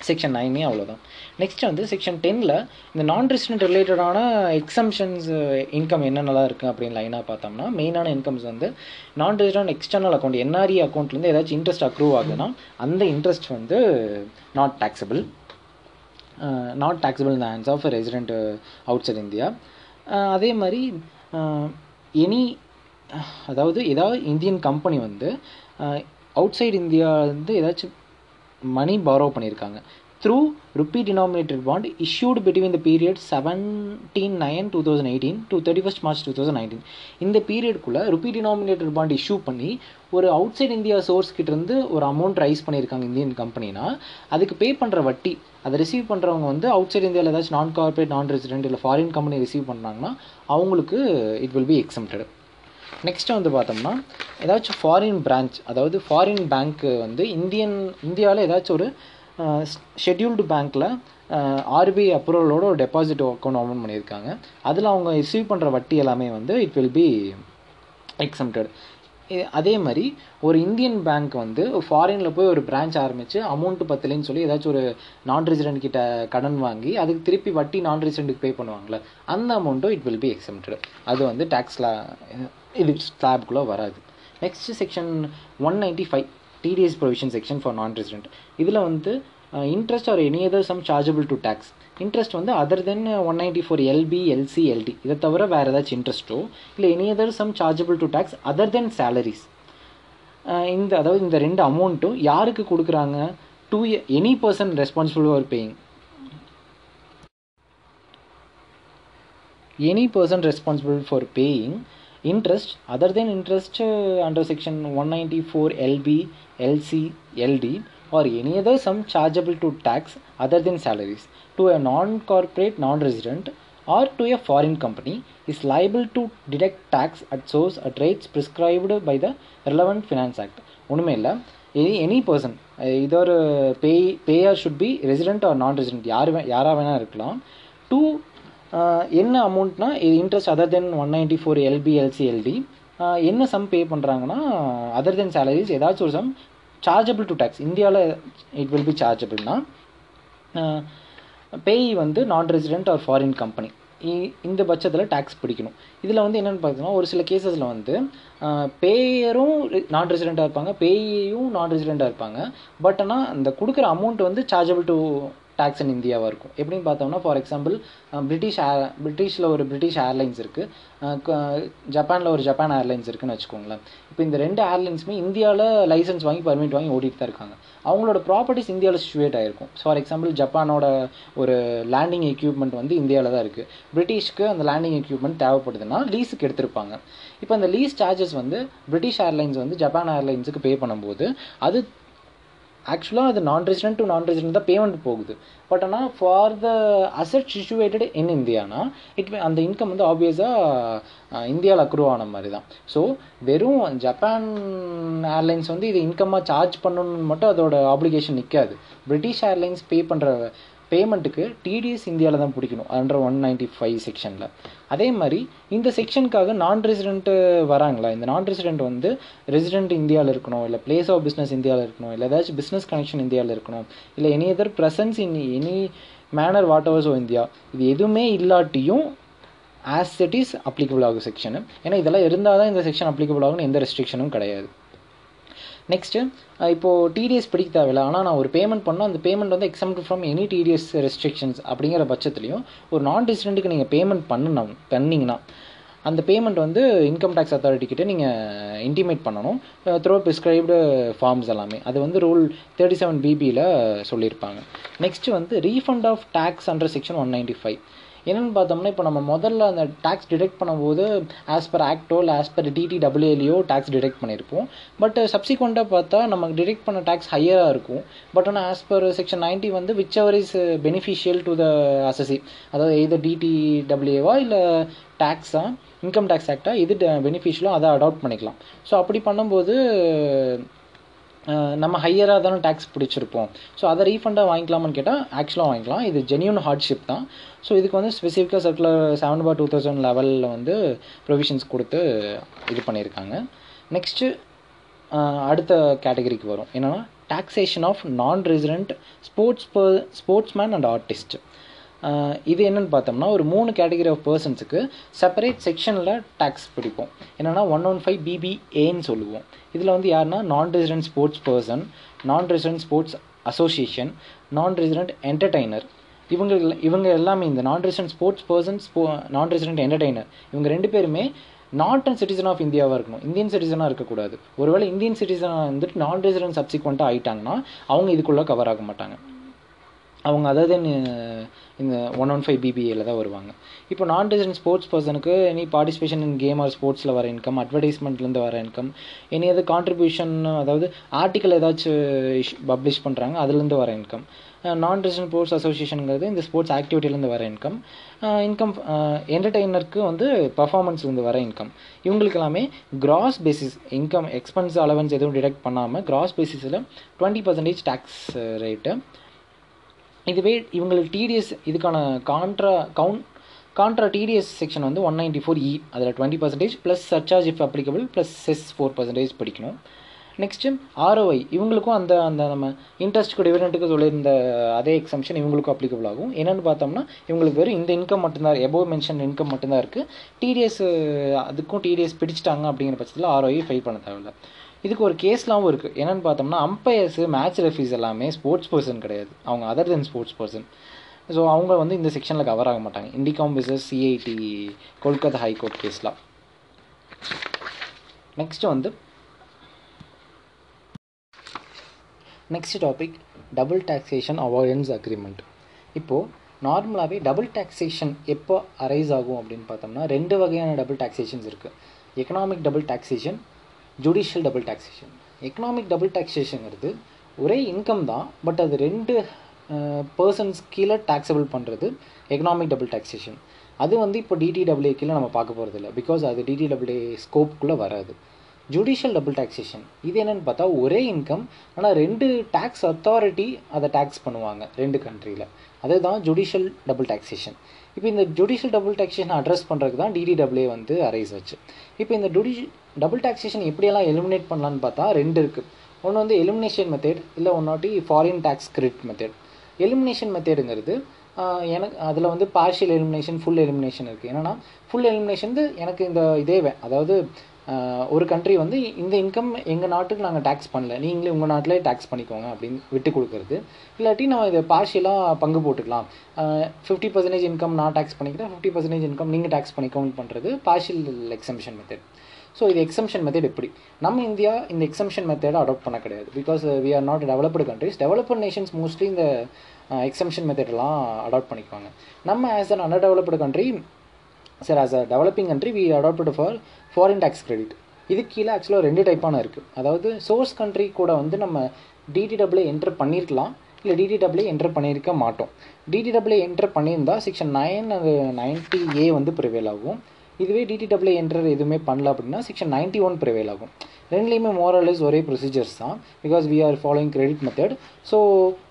செக்ஷன் நைனே அவ்வளோதான் நெக்ஸ்ட் வந்து செக்ஷன் டெனில் இந்த நான் ரெசிடென்ட் ரிலேட்டடான எக்ஸம்ஷன்ஸ் இன்கம் என்னென்னலாம் இருக்குது அப்படின்னு லைனாக பார்த்தோம்னா மெயினான இன்கம்ஸ் வந்து நான் ரெசிடென்ட் எக்ஸ்டர்னல் அக்கௌண்ட் என்ஆர்இ அக்கௌண்ட்லேருந்து ஏதாச்சும் இன்ட்ரெஸ்ட் அக்ரூவ் ஆகுதுன்னா அந்த இன்ட்ரெஸ்ட் வந்து நாட் டேக்ஸபிள் நாட் டேக்ஸபிள் இந்த hands of resident outside India அதே மாதிரி uh, எனி uh, அதாவது ஏதாவது இந்தியன் கம்பெனி வந்து அவுட் சைடு இந்தியா வந்து ஏதாச்சும் மணி பாரோ பண்ணியிருக்காங்க. Through rupee denominated bond issued between the period seventeen nine two thousand eighteen to thirty first March two thousand nineteen இந்த பீரியட்குள்ளே ருப்பி டினாமினேட்டட் பாண்ட் இஷ்யூ பண்ணி ஒரு அவுட் சைட் இந்தியா சோர்ஸ் கிட்டேருந்து ஒரு அமௌண்ட் ரைஸ் பண்ணியிருக்காங்க இந்தியன் கம்பெனினா அதுக்கு பே பண்ணுற வட்டி அதை ரிசீவ் பண்ணுறவங்க வந்து அவுட் சைட் இந்தியாவில் ஏதாச்சும் நான் கார்பரேட் நான் ரெசிடென்ட் இல்லை ஃபாரின் கம்பெனி ரிசீவ் பண்ணாங்கன்னா அவங்களுக்கு it will be exempted next வந்து பார்த்தோம்னா ஏதாச்சும் ஃபாரின் பிரான்ச் அதாவது ஃபாரின் பேங்க்கு வந்து இந்தியன் இந்தியாவில் ஏதாச்சும் ஒரு ஷெட்யூல்டு பேங்க்கில் ஆர்பிஐ அப்ரூவலோட ஒரு டெபாசிட் அக்கௌண்ட் ஓப்பன் பண்ணியிருக்காங்க. அதில் அவங்க ரிசீவ் பண்ணுற வட்டி எல்லாமே வந்து இட் வில் பி எக்ஸம்டட் அதே மாதிரி ஒரு இந்தியன் பேங்க் வந்து ஃபாரினில் போய் ஒரு பிரான்ச் ஆரம்பித்து அமௌண்ட்டு பத்தலைன்னு சொல்லி ஏதாச்சும் ஒரு நான் ரெசிடென்ட் கிட்ட கடன் வாங்கி அதுக்கு திருப்பி வட்டி நான் ரெசிடென்ட்டுக்கு பே பண்ணுவாங்களே அந்த அமௌண்ட்டும் இட் வில் பி எக்ஸம்டட் அது வந்து டேக்ஸில் இது ஸ்லாப்குள்ளே வராது. Next section one ninety five TDS provision section for non resident இதில் வந்து interest or any other sum chargeable to tax interest வந்து other than one ninety four LB LC LD இதை தவிர வேறு ஏதாச்சும் இன்ட்ரெஸ்ட்டோ இல்லை any other sum chargeable to tax other than salaries இந்த அதாவது இந்த ரெண்டு அமௌண்ட்டும் யாருக்கு கொடுக்குறாங்க? To any person responsible for paying any person responsible for paying interest other than interest uh, under section 194 lb lc ld or any other sum chargeable to tax other than salaries to a non-corporate non-resident or to a foreign company is liable to deduct tax at source at rates prescribed by the relevant finance act ஒன்றுமே இல்லை எனி எனி பர்சன் இது ஒரு pay payer should be resident or non resident யார் வே யாராக வேணால் இருக்கலாம் டூ என்ன அமௌண்ட்னா இது interest other than one ninety four LB LC LD என்ன சம் பே பண்ணுறாங்கன்னா அதர் தென் சேலரிஸ் ஏதாச்சும் ஒரு சம் சார்ஜபிள் டு டேக்ஸ் இந்தியாவில் இட் வில் பி சார்ஜபிள்னா பேய் வந்து நான் ரெசிடென்ட் ஆர் ஃபாரின் கம்பெனி இந்த பட்சத்தில் டேக்ஸ் பிடிக்கணும். இதில் வந்து என்னென்னு பார்த்தீங்கன்னா ஒரு சில கேசஸில் வந்து பேயரும் நான் ரெசிடெண்ட்டாக இருப்பாங்க பேயும் நான் ரெசிடெண்ட்டாக இருப்பாங்க. பட் ஆனால் அந்த கொடுக்குற அமௌண்ட் வந்து சார்ஜபிள் டு டேக்ஸ் இன் இந்தியாவாக இருக்கும். எப்படின்னு பார்த்தோம்னா ஃபார் எக்ஸாம்பிள் பிரிட்டிஷ் ஏர் பிரிட்டிஷில் ஒரு பிரிட்டிஷ் ஏர்லைன்ஸ் இருக்குது ஜப்பானில் ஒரு ஜப்பான் ஏர்லைன்ஸ் இருக்குதுன்னு வச்சுக்கோங்களேன். இப்போ இந்த ரெண்டு ஏர்லைன்ஸுமே இந்தியாவில் லைசன்ஸ் வாங்கி பர்மிட் வாங்கி ஓடிட்டு தான் இருக்காங்க. அவங்களோட ப்ராப்பர்ட்டிஸ் இந்தியாவில் சுச்சுவேட் ஆகிருக்கும் ஃபார் எக்ஸாம்பிள் ஜப்பானோட ஒரு லேண்டிங் எக்யூப்மெண்ட் வந்து இந்தியாவில் தான் இருக்குது பிரிட்டிஷ்க்கு அந்த லேண்டிங் எக்யூப்மெண்ட் தேவைப்படுதுன்னா லீஸுக்கு எடுத்திருப்பாங்க. இப்போ அந்த லீஸ் சார்ஜஸ் வந்து பிரிட்டிஷ் ஏர்லைன்ஸ் வந்து ஜப்பான் ஏர்லைன்ஸுக்கு பே பண்ணும்போது அது ஆக்சுவலாக அது non resident to non resident தான் பேமெண்ட் போகுது பட் ஆனால் for the asset situated in Indiana it அந்த இன்கம் வந்து ஆப்வியஸாக இந்தியாவில் அக்ரூவ் ஆன மாதிரி தான். ஸோ வெறும் ஜப்பான் ஏர்லைன்ஸ் வந்து இது இன்கம்மாக சார்ஜ் பண்ணணும்னு மட்டும் அதோட ஆப்ளிகேஷன் நிற்காது பிரிட்டிஷ் ஏர்லைன்ஸ் பே பண்ணுற பேமெண்ட்டுக்கு டிடிஎஸ் இந்தியாவில் தான் பிடிக்கணும் அண்டர் ஒன் நைன்டி ஃபைவ் செக்ஷனில் அதே மாதிரி இந்த செக்ஷனுக்காக நான் ரெசிடென்ட்டு வராங்களா? இந்த நான் ரெசிடென்ட் வந்து ரெசிடென்ட் இந்தியாவில் இருக்கணும் இல்லை பிளேஸ் ஆஃப் பிஸ்னஸ் இந்தியாவில் இருக்கணும் இல்லை ஏதாச்சும் பிஸ்னஸ் கனெக்ஷன் இந்தியாவில் இருக்கணும் இல்லை any other presence in any manner what எவர்ஸ் ஓ இந்தியா. இது எதுவுமே இல்லாட்டியும் ஆஸ் இட் இஸ் அப்ளிகபிள் ஆகும் செக்ஷனு ஏன்னா இதெல்லாம் இருந்தால் தான் இந்த செக்ஷன் அப்ளிகபிள் ஆகும்னு எந்த ரெஸ்ட்ரிக்ஷனும் கிடையாது. நெக்ஸ்ட்டு இப்போது டிடிஎஸ் பிடிக்க தேவையில்ல. ஆனால் நான் ஒரு பேமெண்ட் பண்ணால் அந்த பேமெண்ட் வந்து example from any TDS restrictions அப்படிங்கிற பட்சத்துலையும் ஒரு நான் ரெசிடென்ட்டுக்கு நீங்கள் பேமெண்ட் பண்ணணும் பண்ணிங்கன்னா அந்த பேமெண்ட் வந்து இன்கம் டேக்ஸ் அத்தாரிட்டி நீங்கள் இன்டிமேட் பண்ணணும். த்ரோ ப்ரிஸ்கிரைப்டு ஃபார்ம்ஸ் எல்லாமே. அது வந்து ரூல் தேர்ட்டி செவன் பிபியில் சொல்லியிருப்பாங்க. நெக்ஸ்ட்டு வந்து refund of tax under section one ninety five என்னென்னு பார்த்தோம்னா இப்போ நம்ம முதல்ல அந்த டேக்ஸ் டிடெக்ட் பண்ணும்போது ஆஸ் பர் ஆக்டோ இல்லை ஆஸ் பர் டிடிடபிள்யூஎல்லையோ டேக்ஸ் டிடெக்ட் பண்ணியிருப்போம் பட் சப்சிக்வெண்ட்டாக பார்த்தா நமக்கு டிடெக்ட் பண்ண டேக்ஸ் ஹையராக இருக்கும். பட் ஆனால் ஆஸ் பர் செக்ஷன் நைன்ட்டி வந்து whichever is beneficial to the assessee அதாவது எது டிடிடபிள்யூவா இல்லை டேக்ஸா இன்கம் டேக்ஸ் ஆக்டாக எது பெனிஃபிஷியலோ அதை அடாப்ட் பண்ணிக்கலாம். ஸோ அப்படி பண்ணும்போது நம்ம ஹையராக தானே டேக்ஸ் பிடிச்சிருப்போம். ஸோ அதை ரீஃபண்டாக வாங்கிக்கலாமான்னு கேட்டால் ஆக்சுவலாக வாங்கிக்கலாம். இது ஜென்யூன் ஹார்ட்ஷிப் தான். ஸோ இதுக்கு வந்து ஸ்பெசிஃபிக்காக circular seven bar two thousand லெவலில் வந்து ப்ரொவிஷன்ஸ் கொடுத்து இது பண்ணியிருக்காங்க. நெக்ஸ்ட்டு அடுத்த கேட்டகரிக்கு வரும். என்னென்னா taxation of non resident sports per sportsman and artist இது என்னென்னு பார்த்தோம்னா ஒரு மூணு கேட்டகரி ஆஃப் பர்சன்ஸுக்கு செப்பரேட் செக்ஷனில் டேக்ஸ் பிடிப்போம். என்னென்னா ஒன் ஒன் ஃபைவ் பிபிஏன்னு சொல்லுவோம். இதில் வந்து யாருன்னா non resident sports person non resident sports association non resident entertainer இவங்க இவங்க எல்லாமே இந்த நான் ரெசிடென்ட் ஸ்போர்ட்ஸ் பர்சன் ஸ்போ நான் ரெசிடென்ட் என்டர்டைனர் இவங்க ரெண்டு பேருமே நாட் அண்ட் சிட்டிசன் ஆஃப் இந்தியாவாக இருக்கணும் இந்தியன் சிட்டிசனாக இருக்கக்கூடாது. ஒருவேளை இந்தியன் சிட்டிசனாக வந்துட்டு நான் ரெசிடென்ட் சப்சிக்வெண்ட்டாக ஆகிட்டாங்கன்னா அவங்க இதுக்குள்ளே கவர் ஆக மாட்டாங்க. அவங்க அதாவது uh, இந்த ஒன் ஒன் ஃபைவ் பிபிஏல தான் வருவாங்க. இப்போ நான் ரெசிடென்ட் ஸ்போர்ட்ஸ் பர்சனுக்கு any participation in game or ஸ்போர்ட்ஸில் வர இன்கம் அட்வர்டைஸ்மெண்ட்லேருந்து வர இன்கம் எனி அது கான்ட்ரிபியூஷன் அதாவது ஆர்டிக்கல் ஏதாச்சும் பப்ளிஷ் uh, பண்ணுறாங்க அதுலேருந்து வர இன்கம் நான் ரெசிடென்ட் ஸ்போர்ட்ஸ் அசோசியேஷனுங்கிறது இந்த ஸ்போர்ட்ஸ் ஆக்டிவிட்டிலேருந்து வர இன்கம் இன்கம் என்டர்டெய்னருக்கு வந்து பர்ஃபார்மன்ஸ்லேருந்து வர இன்கம் இவங்களுக்கு எல்லாமே gross basis income expense allowance எதுவும் டிடெக்ட் பண்ணாமல் கிராஸ் பேசிஸில் டுவெண்ட்டி பர்சன்டேஜ் டேக்ஸ் ரேட்டு இதுவே இவங்களுக்கு டிடிஎஸ் இதுக்கான contra count contra TDS section வந்து ஒன் நைன்டி ஃபோர் இ அதில் twenty percentage plus surcharge if applicable plus cess four percentage படிக்கணும். நெக்ஸ்ட்டு ஆர்ஓஐ இவங்களுக்கும் அந்த அந்த நம்ம இன்ட்ரெஸ்ட்டுக்கு டிவிடெண்ட்டுக்கு சொல்லியிருந்த அதே எக்ஸம்ஷன் இவங்களுக்கும் அப்ளிகபிள் ஆகும். என்னென்னு பார்த்தோம்னா இவங்களுக்கு வெறும் இந்த இன்கம் மட்டும்தான் எபோவ் மென்ஷன் இன்கம் மட்டும்தான் இருக்குது டிடிஎஸ் அதுக்கும் டிடிஎஸ் பிடிச்சிட்டாங்க அப்படிங்கிற பட்சத்தில் ஆர்ஓஐ ஃபைல் பண்ண தேவையில்லை. இதுக்கு ஒரு கேஸ்லாம் இருக்குது என்னென்னு பார்த்தோம்னா அம்பையர்ஸு மேட்ச் ரெஃபீஸ் எல்லாமே ஸ்போர்ட்ஸ் பர்சன் கிடையாது. அவங்க other than sports person so அவங்க வந்து இந்த செக்ஷனில் கவர் ஆக மாட்டாங்க. இண்டிகாம் பிசஸ் சிஐடி கொல்கத்தா ஹைகோர்ட் கேஸ்லாம் நெக்ஸ்ட் வந்து next topic double taxation avoidance agreement இப்போது நார்மலாகவே டபுள் டாக்ஸேஷன் எப்போ அரைஸ் ஆகும் அப்படின்னு பார்த்தோம்னா ரெண்டு வகையான டபுள் டாக்ஸேஷன்ஸ் இருக்குது economic double taxation judicial double taxation economic double டாக்ஸேஷனுங்கிறது ஒரே இன்கம் தான் பட் அது ரெண்டு பர்சன்ஸ் கீழே டேக்ஸபிள் பண்ணுறது எக்கனாமிக் டபுள் டாக்ஸேஷன் அது வந்து இப்போ டிடிடபிள்யூ கீழே நம்ம பார்க்க போகிறது இல்லை பிகாஸ் அது டிடிடபிள்யூ ஸ்கோப்புக்குள்ளே வராது. ஜுடிஷியல் டபுள் டாக்ஸேஷன் இது என்னென்னு பார்த்தா ஒரே இன்கம் ஆனால் ரெண்டு டேக்ஸ் அத்தாரிட்டி அதை டேக்ஸ் பண்ணுவாங்க ரெண்டு கண்ட்ரியில் அதுதான் ஜுடிஷியல் டபுள் டாக்ஸேஷன் இப்போ இந்த ஜுடிஷியல் டபுள் டாக்ஸேஷன் அட்ரஸ் பண்ணுறதுக்கு தான் டிடிடபிள்யூ வந்து அரைஸ் ஆச்சு. இப்போ இந்த ஜுடி டபுள் டாக்ஸேஷன் எப்படியெல்லாம் எலிமினேட் பண்ணலான்னு பார்த்தா ரெண்டு இருக்குது ஒன்று வந்து எலிமினேஷன் மெத்தேட் இல்லை ஒன்னாட்டி foreign tax credit method elimination மெத்தேடுங்கிறது எனக்கு அதில் வந்து பார்ஷியல் எலிமினேஷன் ஃபுல் எலிமினேஷன் இருக்குது என்னென்னா ஃபுல் எலிமினேஷன் எனக்கு இந்த இதே வே- அதாவது ஒரு கண்ட்ரி வந்து இந்த இன்கம் எங்கள் நாட்டுக்கு நாங்கள் டேக்ஸ் பண்ணல. நீங்களே உங்கள் நாட்டிலே டேக்ஸ் பண்ணிக்கோங்க அப்படின்னு விட்டு கொடுக்குறது. இல்லாட்டி நான் இதை பார்ஷியலாக பங்கு போட்டுக்கலாம். ஃபிஃப்டி பர்சன்டேஜ் இன்கம் நான் டேக்ஸ் பண்ணிக்கிறேன். ஃபிஃப்டி பர்சன்டேஜ் இன்கம் நீங்கள் டேக்ஸ் பண்ணிக்கோங்க பண்ணுறது பார்ஷியல் எக்ஸம்ஷன் மெத்தட் ஸோ இது எக்ஸம்ஷன் மெத்தட் எப்படி? நம்ம இந்தியா இந்த எக்ஸம்ஷன் மெத்தடை அடாப்ட் பண்ண கிடையாது. Because we are not developed countries developed nations mostly இந்த எக்ஸம்ஷன் மெத்தடெல்லாம் அடாப்ட் பண்ணிக்குவாங்க. நம்ம as an under developed country sir as a developing country we adopted for foreign tax credit இது கீழே ஆக்சுவலாக ரெண்டு டைப்பான இருக்குது அதாவது சோர்ஸ் கண்ட்ரி கூட வந்து நம்ம டிடிடபிள்யூ என்டர் பண்ணியிருக்கலாம் இல்லை டிடிடபிள்யூ என்டர் பண்ணியிருக்க மாட்டோம். டிடிடபிள்யூ என்டர் பண்ணியிருந்தால் செக்ஷன் நைன் அது நைன்ட்டி ஏ வந்து ப்ரிவேல் ஆகும். இதுவே டிடிடபிள்யூ என்டர் எதுவுமே பண்ணல அப்படின்னா செக்ஷன் நைன்ட்டி ஒன் ப்ரிவேல் ஆகும். ரெண்டுலேயுமே மோரலைஸ் ஒரே ப்ரொசீஜர்ஸ் தான். Because we are following credit method so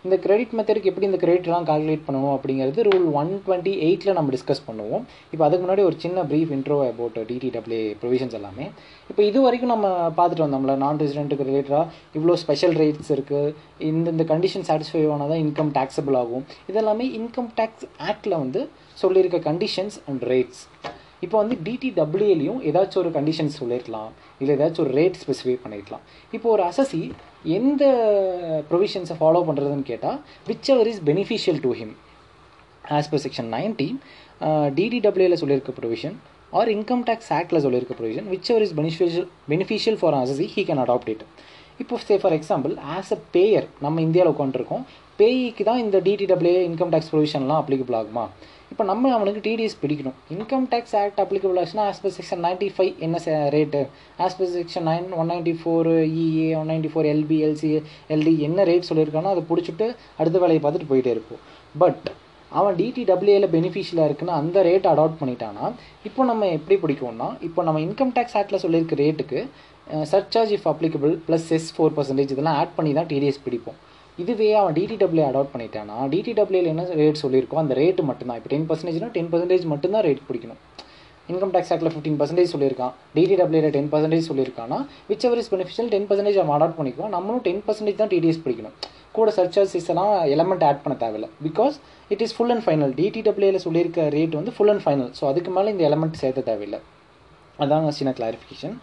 இந்த கிரெடிட் மெத்தடுக்கு எப்படி இந்த கிரெடிட்லாம் கால்குலேட் பண்ணணும் அப்படிங்கிறது ரூல் ஒன் டுவெண்ட்டி எயிட்டில் நம்ம டிஸ்கஸ் பண்ணுவோம். இப்போ அதுக்கு முன்னாடி ஒரு சின்ன brief intro about TTW provisions எல்லாமே. இப்போ இது வரைக்கும் நம்ம பார்த்துட்டு வந்தோம்ல நான் ரெசிடென்ட்டுக்கு ரிலேட்டடாக இவ்வளோ ஸ்பெஷல் ரேட்ஸ் இருக்குது இந்த இந்த கண்டிஷன் சாட்டிஸ்ஃபை ஆனால் தான் இன்கம் டேக்ஸபிள் ஆகும். இதெல்லாமே இன்கம் டேக்ஸ் ஆக்டில் வந்து சொல்லியிருக்க கண்டிஷன்ஸ் அண்ட் ரேட்ஸ் இப்போ வந்து டிடிடபிள்யூலையும் ஏதாச்சும் ஒரு கண்டிஷன்ஸ் சொல்லியிருக்கலாம் இல்லை ஏதாச்சும் ஒரு ரேட் ஸ்பெசிஃபை பண்ணியிருக்கலாம் இப்போ ஒரு அசசி எந்த ப்ரொவிஷன்ஸை ஃபாலோ பண்ணுறதுன்னு கேட்டால் whichever is beneficial to him as per section ninety டிடிடபிள்யூல சொல்லியிருக்க ப்ரொவிஷன் ஆர் இன்கம் டேக்ஸ் ஆக்டில் சொல்லியிருக்க provision whichever is beneficial beneficial for assessee he can adopt it இப்போ say for example as a payer நம்ம இந்தியாவில் உட்காந்துருக்கோம் பேய்க்கு தான் இந்த டிடிடபிள்யூ இன்கம் டேக்ஸ் ப்ரொவிஷன்லாம் அப்ளிகபிள் ஆகுமா? இப்போ நம்ம அவனுக்கு டிடிஎஸ் பிடிக்கணும். இன்கம் டேக்ஸ் ஆக்ட் அப்ளிகபிள் ஆச்சுன்னா as per section ninety five என்ன rate as per section nine one ninety four EA one ninety four LB LC LD என்ன ரேட் சொல்லியிருக்கானோ அதை பிடிச்சிட்டு அடுத்த வேலையை பார்த்துட்டு போயிட்டே இருப்போம். பட் அவன் டிடிடபிள்யூல பெனிஃபிஷியலாக இருக்குன்னா அந்த ரேட் அடாப்ட் பண்ணிட்டானா இப்போ நம்ம எப்படி பிடிக்கும்னா இப்போ நம்ம இன்கம் டேக்ஸ் ஆக்டில் சொல்லியிருக்க ரேட்டுக்கு surcharge if applicable plus cess four percentage இதெல்லாம் ஆட் பண்ணி தான் டிடிஎஸ் பிடிப்போம். இதுவே அவன் டிடிடபிள்யூ அடாப்ட் பண்ணிட்டானா டிடிடபிள்யூல என்ன ரேட் சொல்லியிருக்கோ அந்த ரேட்டு மட்டும்தான். இப்போ டென் பர்சன்டேஜ்னா டென் பர்சன்டேஜ் மட்டும்தான் ரேட் பிடிக்கணும். இன்கம் டேக்ஸ் ஆக்டில் ஃபிஃப்டீன் பர்சன்டேஜ் சொல்லியிருக்கான். டிடிடபிள்யூல ten percentage சொல்லியிருக்கானா whichever is beneficial ten percentage அவன் அடாப்ட் பண்ணிக்குவோம் நம்மளும் டென் பர்சன்டேஜ் தான் டிடிஎஸ் பிடிக்கணும். கூட சர்ச்சார்ஜஸ் எல்லாம் எலமெண்ட் ஆட் பண்ண தேவையில்ல. Because it is full and final டிடிடபிள்யூல சொல்லியிருக்க ரேட் வந்து ஃபுல் அண்ட் ஃபைனல் ஸோ அதுக்கு மேலே இந்த எலமெண்ட் சேர்த்த தேவையில்லை. அதான் சின்ன கிளாரிஃபிகேஷன்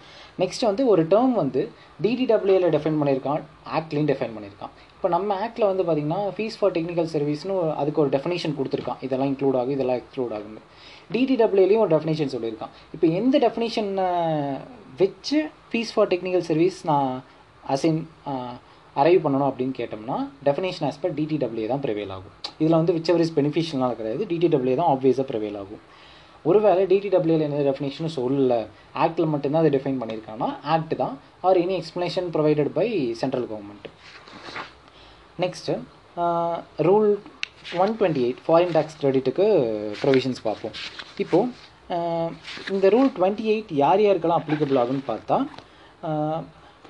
நெக்ஸ்ட் வந்து ஒரு டேர்ம் வந்து டிடிடபிள்யூல டிஃபைன் பண்ணியிருக்கான். ஆக்ட்லேயும் டிஃபைன் பண்ணியிருக்கான். இப்போ நம்ம ஆக்டில் வந்து பார்த்தீங்கன்னா ஃபீஸ் ஃபார் டெக்னிக்கல் சர்வீஸ்னு அதுக்கு ஒரு டெஃபினேஷன் கொடுத்துருக்கான். இதெல்லாம் இன்க்ளூட் ஆகும் இதெல்லாம் எக்ஸ்க்ளூட் ஆகும்னு. டிடிடபிள்யூலையும் ஒரு டெஃபினேஷன் சொல்லியிருக்கான். இப்போ எந்த டெஃபினேஷனை வச்சு ஃபீஸ் ஃபார் டெக்னிக்கல் சர்வீஸ் நான் அசைன் அரைவ் பண்ணணும் அப்படின்னு கேட்டோம்னா டெஃபினேஷன் ஆஸ்பெக்ட் பர் டிடிடபிள்யூ தான் ப்ரிவேல் ஆகும். இதில் வந்து விச் எவர் இஸ் பெனிஃபிஷியல்னால கிடையாது. டிடிடபிள்யூ தான் ஆப்வியஸாக ப்ரிவேல் ஆகும். ஒருவேளை டிடிடபிள்யூல என்ன டெஃபினேஷனும் சொல்லல. ஆக்டில் மட்டும்தான் அதை டிஃபைன் பண்ணியிருக்காங்கன்னா ஆக்ட் தான். Or any explanation provided by central government next rule one twenty eight foreign tax கிரெடிட்டுக்கு provisions பார்ப்போம். இப்போது இந்த ரூல் டுவெண்ட்டி எயிட் யார் யாருக்கெல்லாம் அப்ளிகபிள் ஆகுன்னு பார்த்தா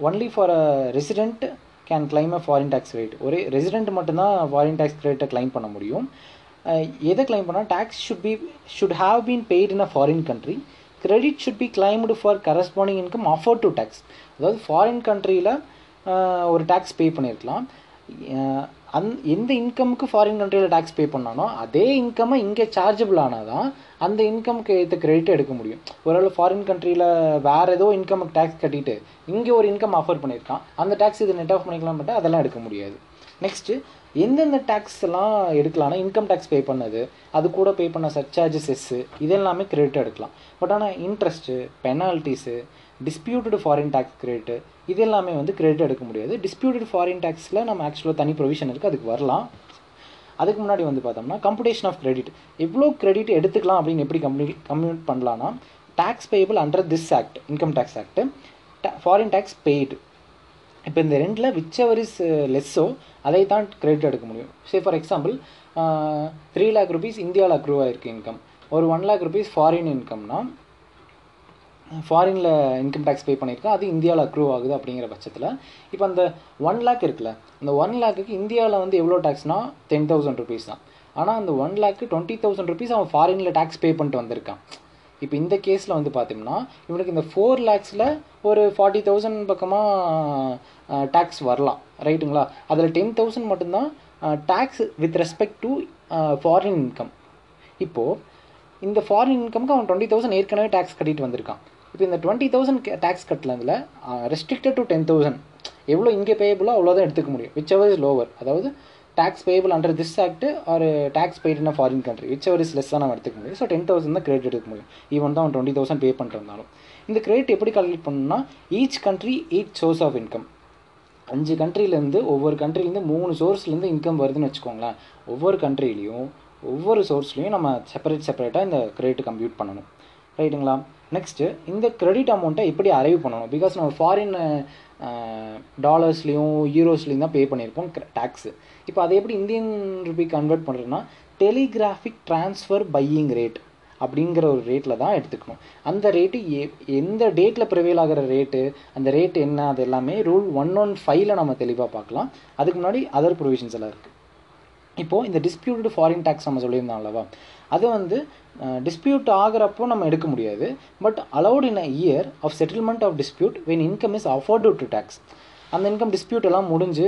only for a resident can claim a foreign tax rate ஒரே ரெசிடெண்ட் மட்டும்தான் ஃபாரின் டேக்ஸ் ரேட்டை கிளைம் பண்ண முடியும். எதை கிளைம் பண்ணால் tax should be should have been paid in a foreign country credit should be claimed for corresponding income offered to tax அதாவது ஃபாரின் கண்ட்ரியில் ஒரு டேக்ஸ் பே பண்ணியிருக்கலாம் அந் எந்த இன்கமுக்கு ஃபாரின் கண்ட்ரியில் டேக்ஸ் பே பண்ணானோ அதே இன்கம்மை இங்கே சார்ஜபிள் ஆனால் தான் அந்த இன்கம்க்கு ஏற்ற கிரெடிட் எடுக்க முடியும். ஒருவேளை ஃபாரின் கண்ட்ரியில் வேறு ஏதோ இன்கமுக்கு டேக்ஸ் கட்டிட்டு இங்கே ஒரு இன்கம் ஆஃபர் பண்ணியிருக்கான் அந்த டேக்ஸ் இது நெட் ஆஃப் பண்ணிக்கலாம் பட் அதெல்லாம் எடுக்க முடியாது. நெக்ஸ்ட்டு எந்தெந்த டேக்ஸ் எல்லாம் எடுக்கலாம்னா இன்கம் டேக்ஸ் பே பண்ணது அது கூட பே பண்ண சர்ச்சார்ஜஸ் எஸ்ஸு இதெல்லாமே கிரெடிட் எடுக்கலாம். பட் ஆனால் interest penalties disputed foreign tax credit இது எல்லாமே வந்து கிரெடிட் எடுக்க முடியாது. டிஸ்பியூட்டட் ஃபாரின் டேக்ஸில் நம்ம ஆக்சுவலாக தனி ப்ரொவிஷன் இருக்குது அதுக்கு வரலாம். அதுக்கு முன்னாடி வந்து பார்த்தோம்னா கம்ப்யூட்டேஷன் ஆஃப் கிரெடிட் எவ்வளோ கிரெடிட் எடுத்துக்கலாம் அப்படின்னு எப்படி கம்யூ கம்யூட் பண்ணலான்னா tax payable under this act income tax act foreign tax paid இப்போ இந்த ரெண்டில் விச் எவர் இஸ் லெஸ்ஸோ அதை தான் கிரெடிட் எடுக்க முடியும். Say for example three lakh rupees இந்தியாவில் அக்ரூவ் ஆகிருக்கு இன்கம் ஒரு ஒன் லேக் ருபீஸ் ஃபாரின் இன்கம்னா ஃபாரினில் இன்கம் டேக்ஸ் பே பண்ணியிருக்கா அது இந்தியாவில் அக்ரூவ் ஆகுது அப்படிங்கிற பட்சத்தில் இப்போ அந்த ஒன் லேக் இருக்குல்ல அந்த ஒன் லேக்குக்கு இந்தியாவில் வந்து எவ்வளோ டேக்ஸ்னால் டென் தௌசண்ட் ருபீஸ் தான். ஆனால் அந்த one lakh twenty thousand rupees அவன் ஃபாரினில் டேக்ஸ் பே பண்ணிட்டு வந்திருக்கான். இப்போ இந்த கேஸில் வந்து பார்த்தோம்னா இவனுக்கு இந்த ஃபோர் லேக்ஸில் ஒரு ஃபார்ட்டி தௌசண்ட் பக்கமாக டேக்ஸ் வரலாம். ரைட்டுங்களா அதில் டென் தௌசண்ட் மட்டும்தான் tax with respect to foreign income இப்போது இந்த ஃபாரின் இன்கம்க்கு அவன் டுவெண்ட்டி தௌசண்ட் ஏற்கனவே டேக்ஸ் கட்டிட்டு வந்திருக்கான். இப்போ இந்த டுவெண்ட்டி தௌசண்ட் டேக்ஸ் கட்டலதில் ரெஸ்ட்ரிக்டட் டு டென் தௌசண்ட் எவ்வளோ இங்கே பேயபிளோ அவ்வளோதான் எடுத்துக்க முடியும். விச் எவர் இஸ் லோவர் அதாவது tax payable under this act or tax paid foreign country whichever is less தான் நம்ம எடுத்துக்க முடியும். ஸோ டென் தௌசண்ட் தான் கிரெடிட் எடுக்க முடியும். ஈவன் தான் அவன் டுவெண்ட்டி தௌசண்ட் பே பண்ணுறதுனாலும் இந்த கிரெடிட் எப்படி கால்குலேட் பண்ணணும்னா each country each source of income அஞ்சு கண்ட்ரிலேருந்து ஒவ்வொரு கண்ட்ரிலேருந்து மூணு சோர்ஸ்லேருந்து இன்கம் வருதுன்னு வச்சுக்கோங்களேன். ஒவ்வொரு கண்ட்ரிலையும் ஒவ்வொரு சோர்ஸ்லையும் நம்ம செப்பரேட் செப்பரேட்டாக இந்த கிரெடிட் கம்ப்யூட் பண்ணணும். ரைட்டுங்களா நெக்ஸ்ட்டு இந்த கிரெடிட் அமௌண்ட்டை எப்படி அரைவ் பண்ணணும்? பிகாஸ் நம்ம ஃபாரின் டாலர்ஸ்லேயும் யூரோஸ்லேயும் தான் பே பண்ணியிருப்போம் டேக்ஸு இப்போ அதை எப்படி இந்தியன் ருபி கன்வெர்ட் பண்ணுறதுன்னா டெலிகிராஃபிக் ட்ரான்ஸ்ஃபர் பையிங் ரேட் அப்படிங்கிற ஒரு ரேட்டில் தான் எடுத்துக்கணும். அந்த ரேட்டு எ எந்த டேட்டில் ப்ரிவேல் ஆகிற ரேட்டு அந்த ரேட் என்ன அது எல்லாமே ரூல் ஒன் ஒன் ஃபைவ்ல நம்ம தெளிவாக பார்க்கலாம். அதுக்கு முன்னாடி அதர் ப்ரொவிஷன்ஸ் எல்லாம் இருக்குது இப்போது இந்த டிஸ்பியூட்டட் ஃபாரின் டேக்ஸ் நம்ம சொல்லியிருந்தோம் அல்லவா? அது வந்து டிஸ்பியூட் ஆகிறப்போ நம்ம எடுக்க முடியாது. But allowed in a year of settlement of dispute when income is offered to tax அந்த இன்கம் டிஸ்பியூட் எல்லாம் முடிஞ்சு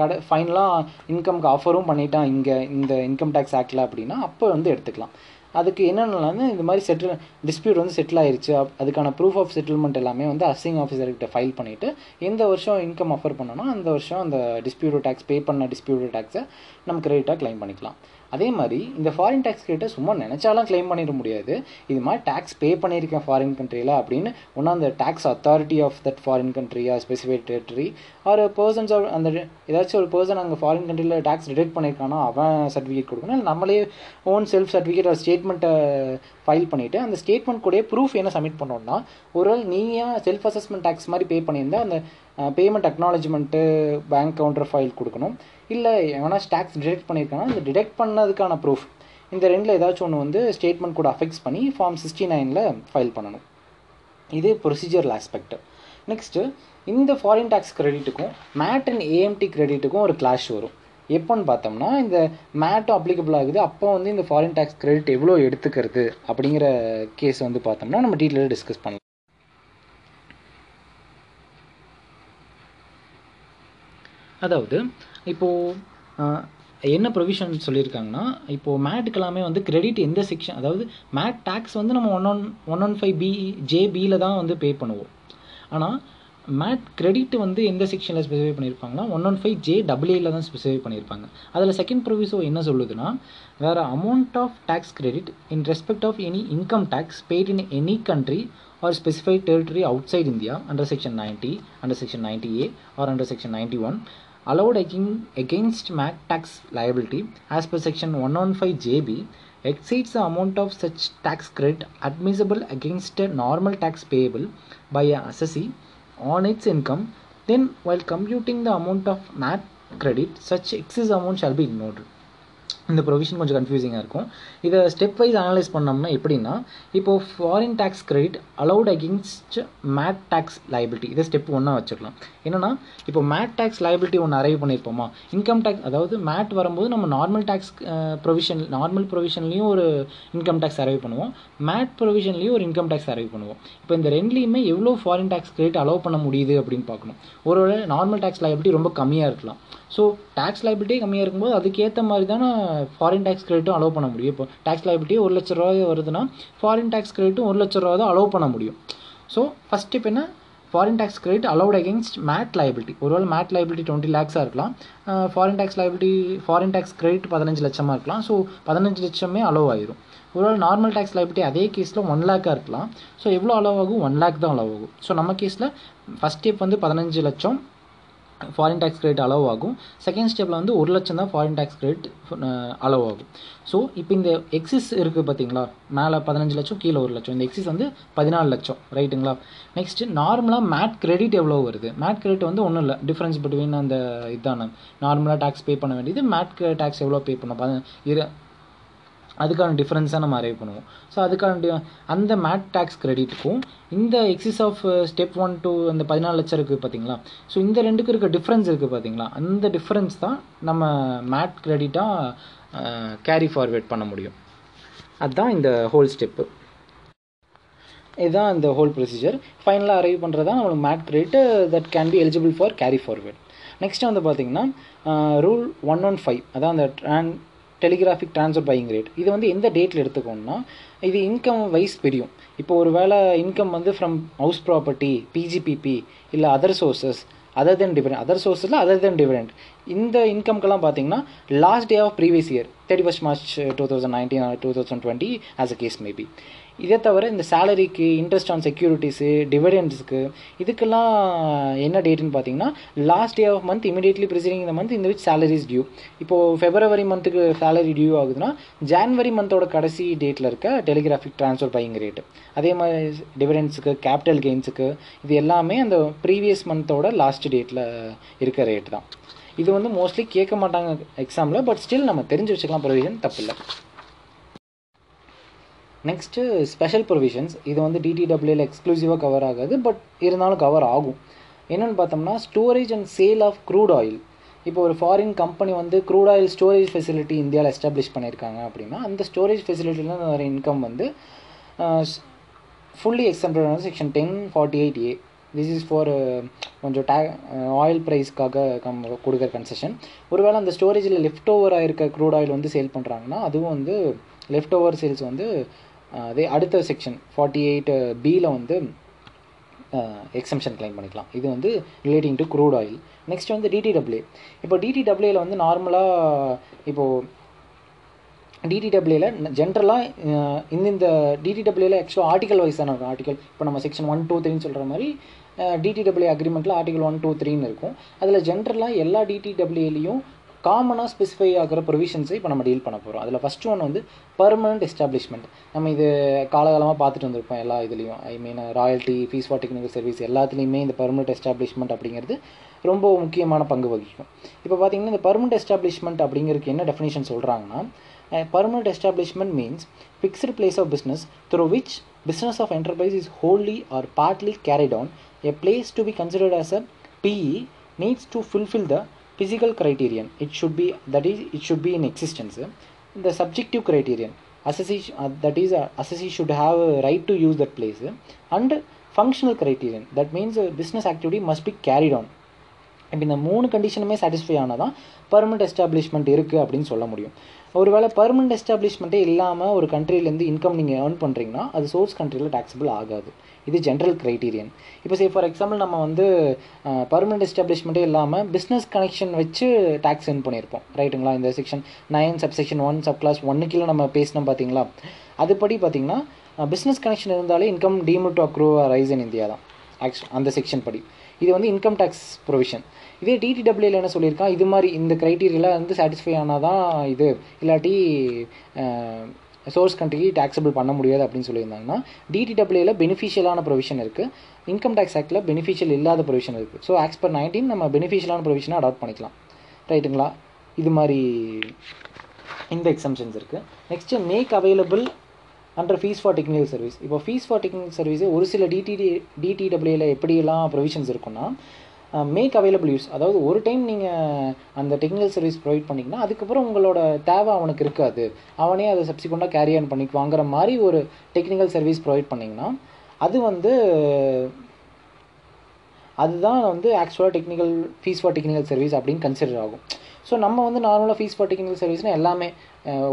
கடை ஃபைனலாக இன்கம்க்கு ஆஃபரும் பண்ணிட்டான் இங்கே இந்த இன்கம் டேக்ஸ் ஆக்டில் அப்படின்னா அப்போ வந்து எடுத்துக்கலாம். அதுக்கு என்னென்னலாம் இந்த மாதிரி செட்டில் டிஸ்பியூட் வந்து செட்டில் ஆயிடுச்சு அதுக்கான ப்ரூஃப் ஆஃப் செட்டில்மெண்ட் எல்லாமே வந்து அசிங் ஆஃபீஸர்கிட்ட ஃபைல் பண்ணிவிட்டு எந்த வருஷம் இன்கம் ஆஃபர் பண்ணணும் அந்த வருஷம் அந்த டிஸ்பியூட் டேக்ஸ் பே பண்ண டிஸ்பியூட் டேக்ஸை நம்ம கிரெடிட்டாக கிளைம் பண்ணிக்கலாம். அதே மாதிரி இந்த ஃபாரின் டேக்ஸ் கிட்ட சும்மா நினச்சாலாம் கிளைம் பண்ணிட முடியாது. இது மாதிரி டேக்ஸ் பே பண்ணியிருக்கேன் ஃபாரின் கண்ட்ரியில் அப்படின்னு ஒன்றா அந்த tax authority of that foreign கண்ட்ரியா specified territory or persons அந்த ஏதாச்சும் ஒரு பர்சன் அங்கே ஃபாரின் கண்ட்ரியில் டேக்ஸ் டிடெக்ட் பண்ணியிருக்கானா அவன் சர்டிஃபிகேட் கொடுக்கணும். இல்லை நம்மளே ஓன் செல்ஃப் சர்டிஃபிகேட் ஒரு ஸ்டேட்மெண்ட்டை ஃபைல் பண்ணிவிட்டு அந்த ஸ்டேட்மெண்ட் கூட ப்ரூஃப் என்ன சப்மிட் பண்ணோன்னா ஒரு நீங்கள் செல்ஃப் அசஸ்மெண்ட் டேக்ஸ் மாதிரி பே பண்ணியிருந்தா அந்த payment acknowledgement bank counter file கொடுக்கணும். இல்லை எவனா டேக்ஸ் டிடெக்ட் பண்ணியிருக்கானா அந்த டிடெக்ட் பண்ணதுக்கான ப்ரூஃப் இந்த ரெண்டில் ஏதாச்சும் ஒன்று வந்து ஸ்டேட்மெண்ட் கூட அஃபெக்ட்ஸ் பண்ணி ஃபார்ம் சிக்ஸ்டி நைனில் ஃபைல் பண்ணணும். இது ப்ரொசீஜரல் ஆஸ்பெக்ட் நெக்ஸ்ட்டு இந்த ஃபாரின் டேக்ஸ் கிரெடிட்டுக்கும் மேட் அண்ட் ஏஎம்டி கிரெடிட்டுக்கும் ஒரு கிளாஷ் வரும். எப்போன்னு பார்த்தோம்னா இந்த மேட்டும் அப்ளிகபிள் ஆகுது. அப்போ வந்து இந்த ஃபாரின் டேக்ஸ் கிரெடிட் எவ்வளோ எடுத்துக்கிறது அப்படிங்கிற கேஸ் வந்து பார்த்தோம்னா நம்ம டீட்டெயிலாக டிஸ்கஸ் பண்ணலாம். அதாவது இப்போது என்ன ப்ரொவிஷன் சொல்லியிருக்காங்கன்னா இப்போது மேட்டுக்கு எல்லாமே வந்து கிரெடிட் எந்த செக்ஷன் அதாவது மேட் டேக்ஸ் வந்து நம்ம one one one one five B ஜேபியில் தான் வந்து பே பண்ணுவோம். ஆனால் மேட் கிரெடிட் வந்து எந்த செக்ஷனில் ஸ்பெசிஃபை பண்ணியிருப்பாங்கன்னா ஒன் ஒன் ஃபைவ் ஜே டபிள்யூல தான் ஸ்பெசிஃபை பண்ணியிருப்பாங்க அதில் செகண்ட் ப்ரொவிசோ என்ன சொல்லுதுன்னா வேறு amount of tax credit in respect of any income tax paid in any country or specified territory outside India under section ninety under section ninety A or under section ninety one allowed against MAT tax liability as per one 115 JB exceeds the amount of such tax credit admissible against a normal tax payable by a assessee on its income, then while computing the amount of MAT credit, such excess amount shall be ignored. இந்த ப்ரொவிஷன் கொஞ்சம் கன்ஃபியூசிங்காக இருக்கும். இதை ஸ்டெப் வைஸ் அனலைஸ் பண்ணோம்னா எப்படின்னா இப்போது foreign tax credit allowed against MAT tax liability இதை ஸ்டெப் ஒன்றா வச்சுக்கலாம். என்னென்னா இப்போ மேட் டேக்ஸ் லைபிலிட்டி ஒன்று அரைவ் பண்ணியிருப்போமா? இன்கம் டேக்ஸ் அதாவது மேட் வரும்போது நம்ம நார்மல் டேக்ஸ் ப்ரொவிஷன் நார்மல் ப்ரொவிஷன்லேயும் ஒரு இன்கம் டேக்ஸ் அரைவ் பண்ணுவோம். மேட் ப்ரொவிஷன்லேயும் ஒரு இன்கம் டேக்ஸ் அரைவ் பண்ணுவோம். இப்போ இந்த ரெண்டுலேயுமே எவ்வளோ ஃபாரின் டேக்ஸ் கிரெடிட் அலோவ் பண்ண முடியுது அப்படின்னு பார்க்கணும். ஒரு நார்மல் டேக்ஸ் லைபிலிட்டி ரொம்ப கம்மியாக இருக்கலாம். ஸோ டேக்ஸ் லைபிலிட்டி கம்மியாக இருக்கும்போது அதுக்கேற்ற மாதிரி தானே ஃபாரின் டேக்ஸ் கிரெடிட்டும் அலோவ் பண்ண முடியும். இப்போ டேக்ஸ் லைபிலிட்டி ஒரு லட்ச ரூபாய் வருதுன்னா ஃபாரின் டேக்ஸ் கிரெடிட்டும் ஒரு லட்ச ரூபா தான் அலோவ் பண்ண முடியும். ஸோ ஃபஸ்ட் ஸ்டெப் என்ன? Foreign tax credit allowed against MAT liability ஒருவேளை மேட் லைபிலிட்டி டுவெண்ட்டி லேக்ஸாக இருக்கலாம். Foreign tax liability foreign tax credit பதினஞ்சு லட்சமாக இருக்கலாம். ஸோ பதினஞ்சு லட்சமே அலோவ் ஆயிரும். ஒருவேளை நார்மல் டேக்ஸ் லைபிலிட்டி அதே கேஸில் ஒன் லேக்காக இருக்கலாம். ஸோ எவ்வளோ அலோவ் ஆகும்? ஒன் லேக் தான் அலோவ் ஆகும். ஸோ நம்ம கேஸில் ஃபஸ்ட் ஸ்டெப் வந்து பதினஞ்சு லட்சம் ஃபாரின் டேக்ஸ் கிரெடிட் அலோவ் ஆகும். செகண்ட் ஸ்டெப்பில் வந்து ஒரு லட்சம் தான் ஃபாரின் டேக்ஸ் கிரெடிட் அலோவ் ஆகும். ஸோ இப்போ இந்த எக்ஸிஸ் இருக்குது பார்த்தீங்களா மேலே பதினஞ்சு லட்சம் கீழே ஒரு லட்சம். இந்த எக்ஸிஸ் வந்து பதினாலு லட்சம் ரைட்டுங்களா? நெக்ஸ்ட்டு நார்மலாக மேட் கிரெடிட் எவ்வளோ வருது? மேட் கிரெடிட் வந்து ஒன்றும் இல்லை. டிஃப்ரென்ஸ் பிட்வீன் அந்த இதான. நார்மலாக டேக்ஸ் பே பண்ண வேண்டியது மேட் டேக்ஸ் எவ்வளோ பே பண்ண இரு அதுக்கான டிஃப்ரென்ஸாக நம்ம அரைவ் பண்ணுவோம். ஸோ அதுக்கான அந்த மேட் டேக்ஸ் கிரெடிட்டுக்கும் இந்த excess of step one two அந்த பதினாலு லட்சம் இருக்குது பார்த்தீங்களா ஸோ இந்த ரெண்டுக்கு இருக்க டிஃப்ரென்ஸ் இருக்குது பார்த்தீங்களா அந்த டிஃப்ரென்ஸ் தான் நம்ம மேட் கிரெடிட்டாக கேரி ஃபார்வேர்ட் பண்ண முடியும். அதுதான் இந்த ஹோல் ஸ்டெப்பு இதுதான் இந்த ஹோல் ப்ரொசீஜர் ஃபைனலாக அரைவ் பண்ணுறது தான் நம்மளுக்கு MAT credit that can be eligible for carry forward next வந்து பார்த்திங்கன்னா rule uh, one one five அதான் அந்த ட்ரான் டெலிகிராஃபிக் ட்ரான்ஸ்ஃபர் பையிங் ரேட் இது வந்து எந்த டேட்டில் எடுத்துக்கோன்னா இது இன்கம் வைஸ் பிரியும். இப்போ ஒரு வேளை இன்கம் வந்து ஃப்ரம் ஹவுஸ் ப்ராப்பர்ட்டி பிஜிபிபி இல்லை other sources other than dividend other சோர்ஸில் other than dividend இந்த இன்கம்க்கெல்லாம் பார்த்தீங்கன்னா last day of previous year thirty first March two thousand nineteen two thousand twenty as a case maybe இதே தவிர இந்த சேலரிக்கு இன்ட்ரெஸ்ட் ஆன் செக்யூரிட்டிஸு டிவிடெண்ட்ஸுக்கு இதுக்கெல்லாம் என்ன டேட்டுன்னு பார்த்தீங்கன்னா last day of month immediately preceding இந்த மந்த் இந்த விச் சேலரிஸ் டியூ இப்போது ஃபெப்ரவரி மந்த்துக்கு சேலரி டியூ ஆகுதுன்னா ஜான்வரி மந்தோட கடைசி டேட்டில் இருக்க டெலிகிராஃபிக் ட்ரான்ஸ்ஃபர் பையிங் ரேட்டு அதே மாதிரி டிவிடெண்ட்ஸுக்கு கேபிட்டல் கெயின்ஸுக்கு இது எல்லாமே அந்த ப்ரீவியஸ் மந்தோட லாஸ்ட் டேட்டில் இருக்க ரேட் தான். இது வந்து மோஸ்ட்லி கேட்க மாட்டாங்க எக்ஸாமில் பட் ஸ்டில் நம்ம தெரிஞ்சு வச்சுக்கலாம் ப்ரொவிஷன் தப்பில்லை. நெக்ஸ்ட்டு ஸ்பெஷல் ப்ரொவிஷன்ஸ் இது வந்து டிடிடபிள்யூல எக்ஸ்க்ளூசிவாக கவர் ஆகாது பட் இருந்தாலும் கவர் ஆகும். என்னென்னு பார்த்தோம்னா storage and sale of crude oil இப்போ ஒரு ஃபாரின் கம்பெனி வந்து க்ரூட் ஆயில் ஸ்டோரேஜ் ஃபெசிலிட்டி இந்தியாவில் எஸ்டாப்ளிஷ் பண்ணியிருக்காங்க அப்படின்னா அந்த ஸ்டோரேஜ் ஃபெசிலிட்டியில் வர இன்கம் வந்து fully exempted section ten forty eight A this is for கொஞ்சம் டே ஆயில் ப்ரைஸ்க்காக கம் கொடுக்குற கன்செஷன் ஒருவேளை அந்த ஸ்டோரேஜில் லெஃப்ட் ஓவராக இருக்க க்ரூட் ஆயில் வந்து சேல் பண்ணுறாங்கன்னா அதுவும் வந்து லெஃப்ட் ஓவர் சேல்ஸ் வந்து அதே அடுத்த செக்ஷன் ஃபார்ட்டி எயிட் பியில் வந்து எக்ஸம்ஷன் கிளைம் பண்ணிக்கலாம். இது வந்து relating to crude oil next வந்து டிடிடபிள்யூ இப்போ டிடிடபிள்யூவில் வந்து நார்மலாக இப்போது டிடிடபிள்யூவில் ஜென்ரலாக இந்த இந்த டிடிடபிள்யூல ஆக்சுவலாக ஆர்டிகல் வைஸ் தானே இருக்கும். ஆர்டிகல் இப்போ நம்ம செக்ஷன் ஒன் டூ த்ரீன்னு சொல்கிற மாதிரி டிடிடபிள்யூ அக்ரிமெண்ட்டில் ஆர்டிகல் ஒன் டூ த்ரீன்னு இருக்கும். அதில் ஜென்ரலாக எல்லா டிடிடபிள்யூலையும் காமனாக ஸ்பெசிஃபை ஆகிற ப்ரொவிஷன்ஸை இப்போ நம்ம டீல் பண்ண போகிறோம் அதில் ஃபஸ்ட்டு ஒன் வந்து பர்மனண்ட் எஸ்டாப்ளிஷ்மெண்ட் நம்ம இது காலகாலமாக பார்த்துட்டு வந்திருப்போம் எல்லா இதுலேயும். I mean royalty fees for technical service எல்லாத்துலேயுமே இந்த பர்மனண்ட் எஸ்டாப்ளிஷ்மெண்ட் அப்படிங்கிறது ரொம்ப முக்கியமான பங்கு வகிக்கும். இப்போ பார்த்தீங்கன்னா இந்த பர்மனண்ட் எஸ்டாப்ளிஷ்மெண்ட் அப்படிங்கிறதுக்கு என்ன டெஃபினேஷன் சொல்கிறாங்கன்னா permanent establishment means fixed place of business through which business of enterprise is wholly or partly carried on, a place to be considered as a PE needs to fulfill the physical criterion. It should be that is it should be in existence. The subjective criterion assessee uh, that is uh, assessee should have a right to use that place and functional criterion that means uh, business activity must be carried on இப்போ இந்த மூணு கண்டிஷனுமே சாட்டிஸ்ஃபை ஆனால் தான் பர்மனெண்ட் எஸ்டாப்ளிஷ்மெண்ட் இருக்குது அப்படின்னு சொல்ல முடியும் ஒருவேளை பர்மனெண்ட் எஸ்டாப்ளிஷ்மெண்ட்டே இல்லாமல் ஒரு கண்ட்ரிலேருந்து இன்கம் நீங்கள் ஏர்ன் பண்ணுறீங்கன்னா அது சோர்ஸ் கண்ட்ரியில் டேக்ஸபிள் ஆகாது இது ஜென்ரல் க்ரைட்டீரியன் இப்போ சே ஃபார் எக்ஸாம்பிள் நம்ம வந்து பர்மனெண்ட் எஸ்டாப்ளிஷ்மெண்ட்டே இல்லாமல் பிஸ்னஸ் கனெக்ஷன் வச்சு டேக்ஸ் சென்ட் பண்ணியிருப்போம் ரைட்டுங்களா இந்த section nine sub section one sub clause ஒன்று நம்ம பேசினோம் பார்த்தீங்களா அதுபடி பார்த்தீங்கன்னா பிஸ்னஸ் கனெக்ஷன் இருந்தாலே income deemed to accrue arise in India தான். ஆக்சுவல் அந்த செக்ஷன் படி. இது வந்து இன்கம் டேக்ஸ் ப்ரொவிஷன் இதே டிடிடபிள்யூல என்ன சொல்லியிருக்கான்? இது மாதிரி இந்த க்ரைட்டீரியாவில் வந்து சாட்டிஸ்ஃபை ஆனால் தான் இது. இல்லாட்டி சோர்ஸ் கண்ட்ரிக்கு டேக்ஸபிள் பண்ண முடியாது அப்படின்னு சொல்லியிருந்தாங்கன்னா டிடிடபிள்யூல பெனிஃபிஷியலான ப்ரொவிஷன் இருக்குது இன்கம் டேக்ஸ் ஆக்டில் பெனிஃபிஷியல் இல்லாத ப்ரொவிஷன் இருக்குது ஸோ ஆக்ஸ் பர் நைன்டீன் நம்ம பெனிஃபிஷியலான ப்ரொவிஷனை அடாப்ட் பண்ணிக்கலாம். ரைட்டுங்களா இது மாதிரி இந்த எக்ஸம்ஷன்ஸ் இருக்குது next make available under fees for technical service இப்போ ஃபீஸ் ஃபார் டெக்னிக்கல் சர்வீஸே ஒரு சில டிடிடி டிடிடபிள்யூல எப்படியெல்லாம் ப்ரொவிஷன்ஸ் இருக்குன்னா மேக் அவைலபிள் யூஸ் அதாவது ஒரு டைம் நீங்கள் அந்த டெக்னிக்கல் சர்வீஸ் ப்ரொவைட் பண்ணிங்கன்னா அதுக்கப்புறம் உங்களோட தேவை அவனுக்கு இருக்காது. அவனே அதை சப்சிக்வெண்ட்டாக கேரி ஆன் பண்ணி வாங்குற மாதிரி ஒரு டெக்னிக்கல் சர்வீஸ் ப்ரொவைட் பண்ணிங்கன்னா அது வந்து அதுதான் வந்து ஆக்சுவலாக technical fees for technical service அப்படின்னு கன்சிடர் ஆகும். ஸோ நம்ம வந்து நார்மலாக ஃபீஸ் ஃபார் டெக்னிக்கல் சர்வீஸ்னால் எல்லாமே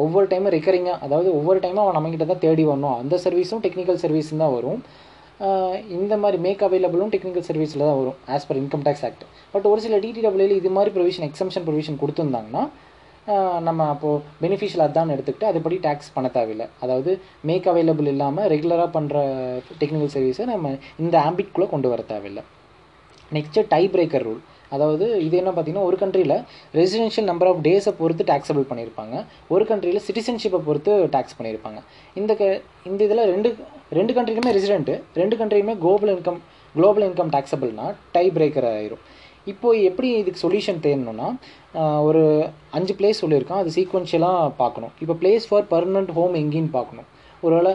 ஒவ்வொரு டைமும் ரெக்கரிங்காக அதாவது ஒவ்வொரு டைமும் அவன் நம்மக்கிட்ட தான் தேடி வரணும். அந்த சர்வீஸும் டெக்னிக்கல் சர்வீஸும் தான் வரும். இந்த மாதிரி மேக் அவைலபிளும் டெக்னிக்கல் சர்வீஸில் தான் வரும் as per income tax act but ஒரு சில டிடிடபிள்யூல இது மாதிரி ப்ரொவிஷன் எக்ஸம்ஷன் ப்ரொவிஷன் கொடுத்துருந்தாங்கன்னா நம்ம அப்போது பெனிஃபிஷியல் அதான் எடுத்துக்கிட்டு அதுபடி டேக்ஸ் பண்ண தேவையில்லை. அதாவது மேக் அவைலபிள் இல்லாமல் ரெகுலராக பண்ணுற டெக்னிக்கல் சர்வீஸை நம்ம இந்த ஆம்பிட்குள்ளே கொண்டு வர தேவையில்லை. நெக்ஸ்ட்டு டை பிரேக்கர் ரூல் அதாவது இது என்ன பார்த்தீங்கன்னா ஒரு கண்ட்ரியில் ரெசிடென்ஷியல் நம்பர் ஆஃப் டேஸை பொறுத்து டேக்ஸபிள் பண்ணியிருப்பாங்க. ஒரு கண்ட்ரியில் சிட்டிசன்ஷிப்பை பொறுத்து டேக்ஸ் பண்ணியிருப்பாங்க. இந்த க இந்த இதில் ரெண்டு ரெண்டு கண்ட்ரிலுமே ரெசிடென்ட்டு ரெண்டு கண்ட்ரியுமே குளோபல் இன்கம் குளோபல் இன்கம் டேக்ஸபிள்னா டை பிரேக்கர் ஆயிரும். இப்போது எப்படி இதுக்கு சொல்யூஷன் தேடணும்னா ஒரு அஞ்சு பிளேஸ் சொல்லியிருக்கான் அது சீக்வன்ஷியலாக பார்க்கணும். இப்போ பிளேஸ் ஃபார் பர்மனெண்ட் ஹோம் எங்கேன்னு பார்க்கணும். ஒருவேளை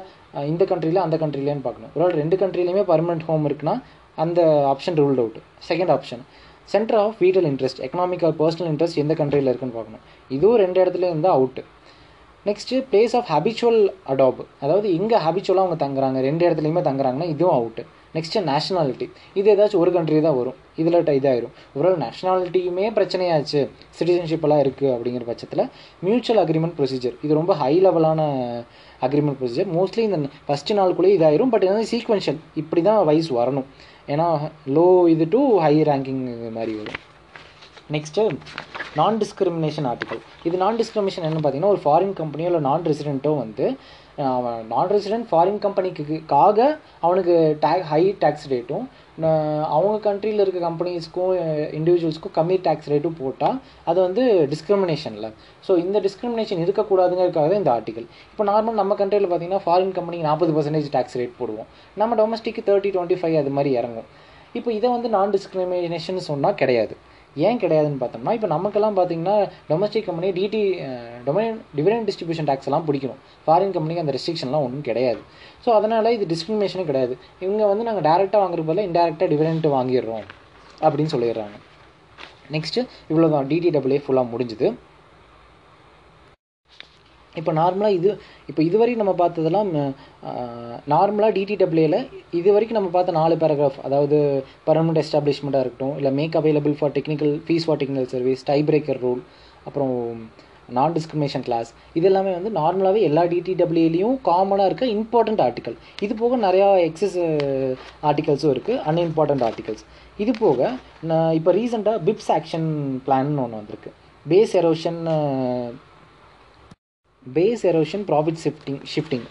இந்த கண்ட்ரியில் அந்த கண்ட்ரிலேன்னு பார்க்கணும். ஒருவேளை ரெண்டு கண்ட்ரிலையுமே பர்மனெண்ட் ஹோம் இருக்குன்னா அந்த option ruled out second option centre of vital interest economic or personal interest எந்த கண்ட்ரியில் இருக்குன்னு பார்க்கணும். இதுவும் ரெண்டு இடத்துல இருந்தால் out next place of habitual adapt அதாவது எங்கே ஹேபிச்சுவலாக அவங்க தங்குறாங்க. ரெண்டு இடத்துலையுமே தங்குறாங்கன்னா இதுவும் அவுட்டு நெக்ஸ்ட்டு நேஷனாலிட்டி இது ஏதாச்சும் ஒரு கண்ட்ரி தான் வரும். இதில் இதாயிரும். ஒரு நேஷனாலிட்டியுமே பிரச்சனையாச்சு. சிட்டிசன்ஷிப்பெல்லாம் இருக்குது அப்படிங்கிற பட்சத்தில் மியூச்சுவல் அக்ரிமெண்ட் ப்ரொசீஜர் இது ரொம்ப ஹை லெவலான அக்ரிமெண்ட் ப்ரொசீஜர் மோஸ்ட்லி இந்த ஃபஸ்ட்டு நாளுக்குள்ளேயே இதாயிரும். பட் வந்து சீக்வென்ஷியல் இப்படி தான் வைஸ் வரணும். ஏன்னா லோ இது டு ஹை ரேங்கிங் மாதிரி வரும். நெக்ஸ்ட்டு நான் டிஸ்கிரிமினேஷன் ஆர்டிகல் இது நான் டிஸ்கிரிமினேஷன் என்ன பார்த்தீங்கன்னா ஒரு ஃபாரின் கம்பெனியோ இல்லை நான் ரெசிடென்ட்டோ வந்து அவன் நான் ரெசிடென்ட் ஃபாரின் கம்பெனிக்காக அவனுக்கு டேக் ஹை டேக்ஸ் ரேட்டும் அவங்க கண்ட்ரியில் இருக்க கம்பெனிஸ்க்கும் இண்டிவிஜுவல்ஸ்க்கும் கம்மி டேக்ஸ் ரேட்டும் போட்டால் அது வந்து டிஸ்கிரிமினேஷனில் ஸோ இந்த டிஸ்கிரிமினேஷன் இருக்கக்கூடாதுங்கிறதுக்காக தான் இந்த ஆர்டிகல் இப்போ நார்மல் நம்ம கண்ட்ரியில் பார்த்தீங்கன்னா ஃபாரின் கம்பெனிக்கு நாற்பது பர்சன்டேஜ் டேக்ஸ் ரேட் போடுவோம். நம்ம டொமஸ்டிக்கு தேர்ட்டி டுவெண்ட்டி ஃபைவ் அது மாதிரி இறங்கும். இப்போ இதை வந்து நான் டிஸ்கிரிமினேஷன் சொன்னால் கிடையாது. ஏன் கிடையாதுன்னு பார்த்தோம்னா இப்போ நமக்கெல்லாம் பார்த்தீங்கன்னா domestic company DD domain dividend distribution tax எல்லாம் பிடிக்கணும். ஃபாரின் கம்பெனிக்கு அந்த ரெஸ்ட்ரிக்ஷன்லாம் ஒன்றும் கிடையாது. ஸோ அதனால் இது டிஸ்கிரிமினேஷனும் கிடையாது. இவங்க வந்து நாங்கள் டேரெக்டாக வாங்குற பதில் இன்டெரக்டாக டிவிடெண்ட் வாங்கிடுறோம் அப்படின்னு சொல்லிடுறாங்க. நெக்ஸ்ட்டு இவ்வளோ தான் டிடிடபிள்யூ ஃபுல்லாக முடிஞ்சுது. இப்போ நார்மலாக இது இப்போ இது வரைக்கும் நம்ம பார்த்ததெல்லாம் நார்மலாக டிடிடபிள்யூல இது வரைக்கும் நம்ம பார்த்த நாலு பேராகிராஃப் அதாவது பர்மனெண்ட் எஸ்டாப்ளிஷ்மெண்ட்டாக இருக்கட்டும் இல்லை make available for technical fees for technical service tie breaker rule அப்புறம் நான் டிஸ்கிரிமினேஷன் கிளாஸ் இது எல்லாமே வந்து நார்மலாகவே எல்லா டிடிடபிள்யூலையும் காமனாக இருக்க இம்பார்ட்டண்ட் ஆர்டிக்கல் இது போக நிறையா எக்ஸஸ் ஆர்டிகல்ஸும் இருக்குது அன்இம்பார்ட்டண்ட் ஆர்டிகல்ஸ் இது போக நான் இப்போ ரீசெண்டாக பிப்ஸ் ஆக்ஷன் பிளான்னு ஒன்று வந்திருக்கு. Base erosion base erosion profit shifting shifting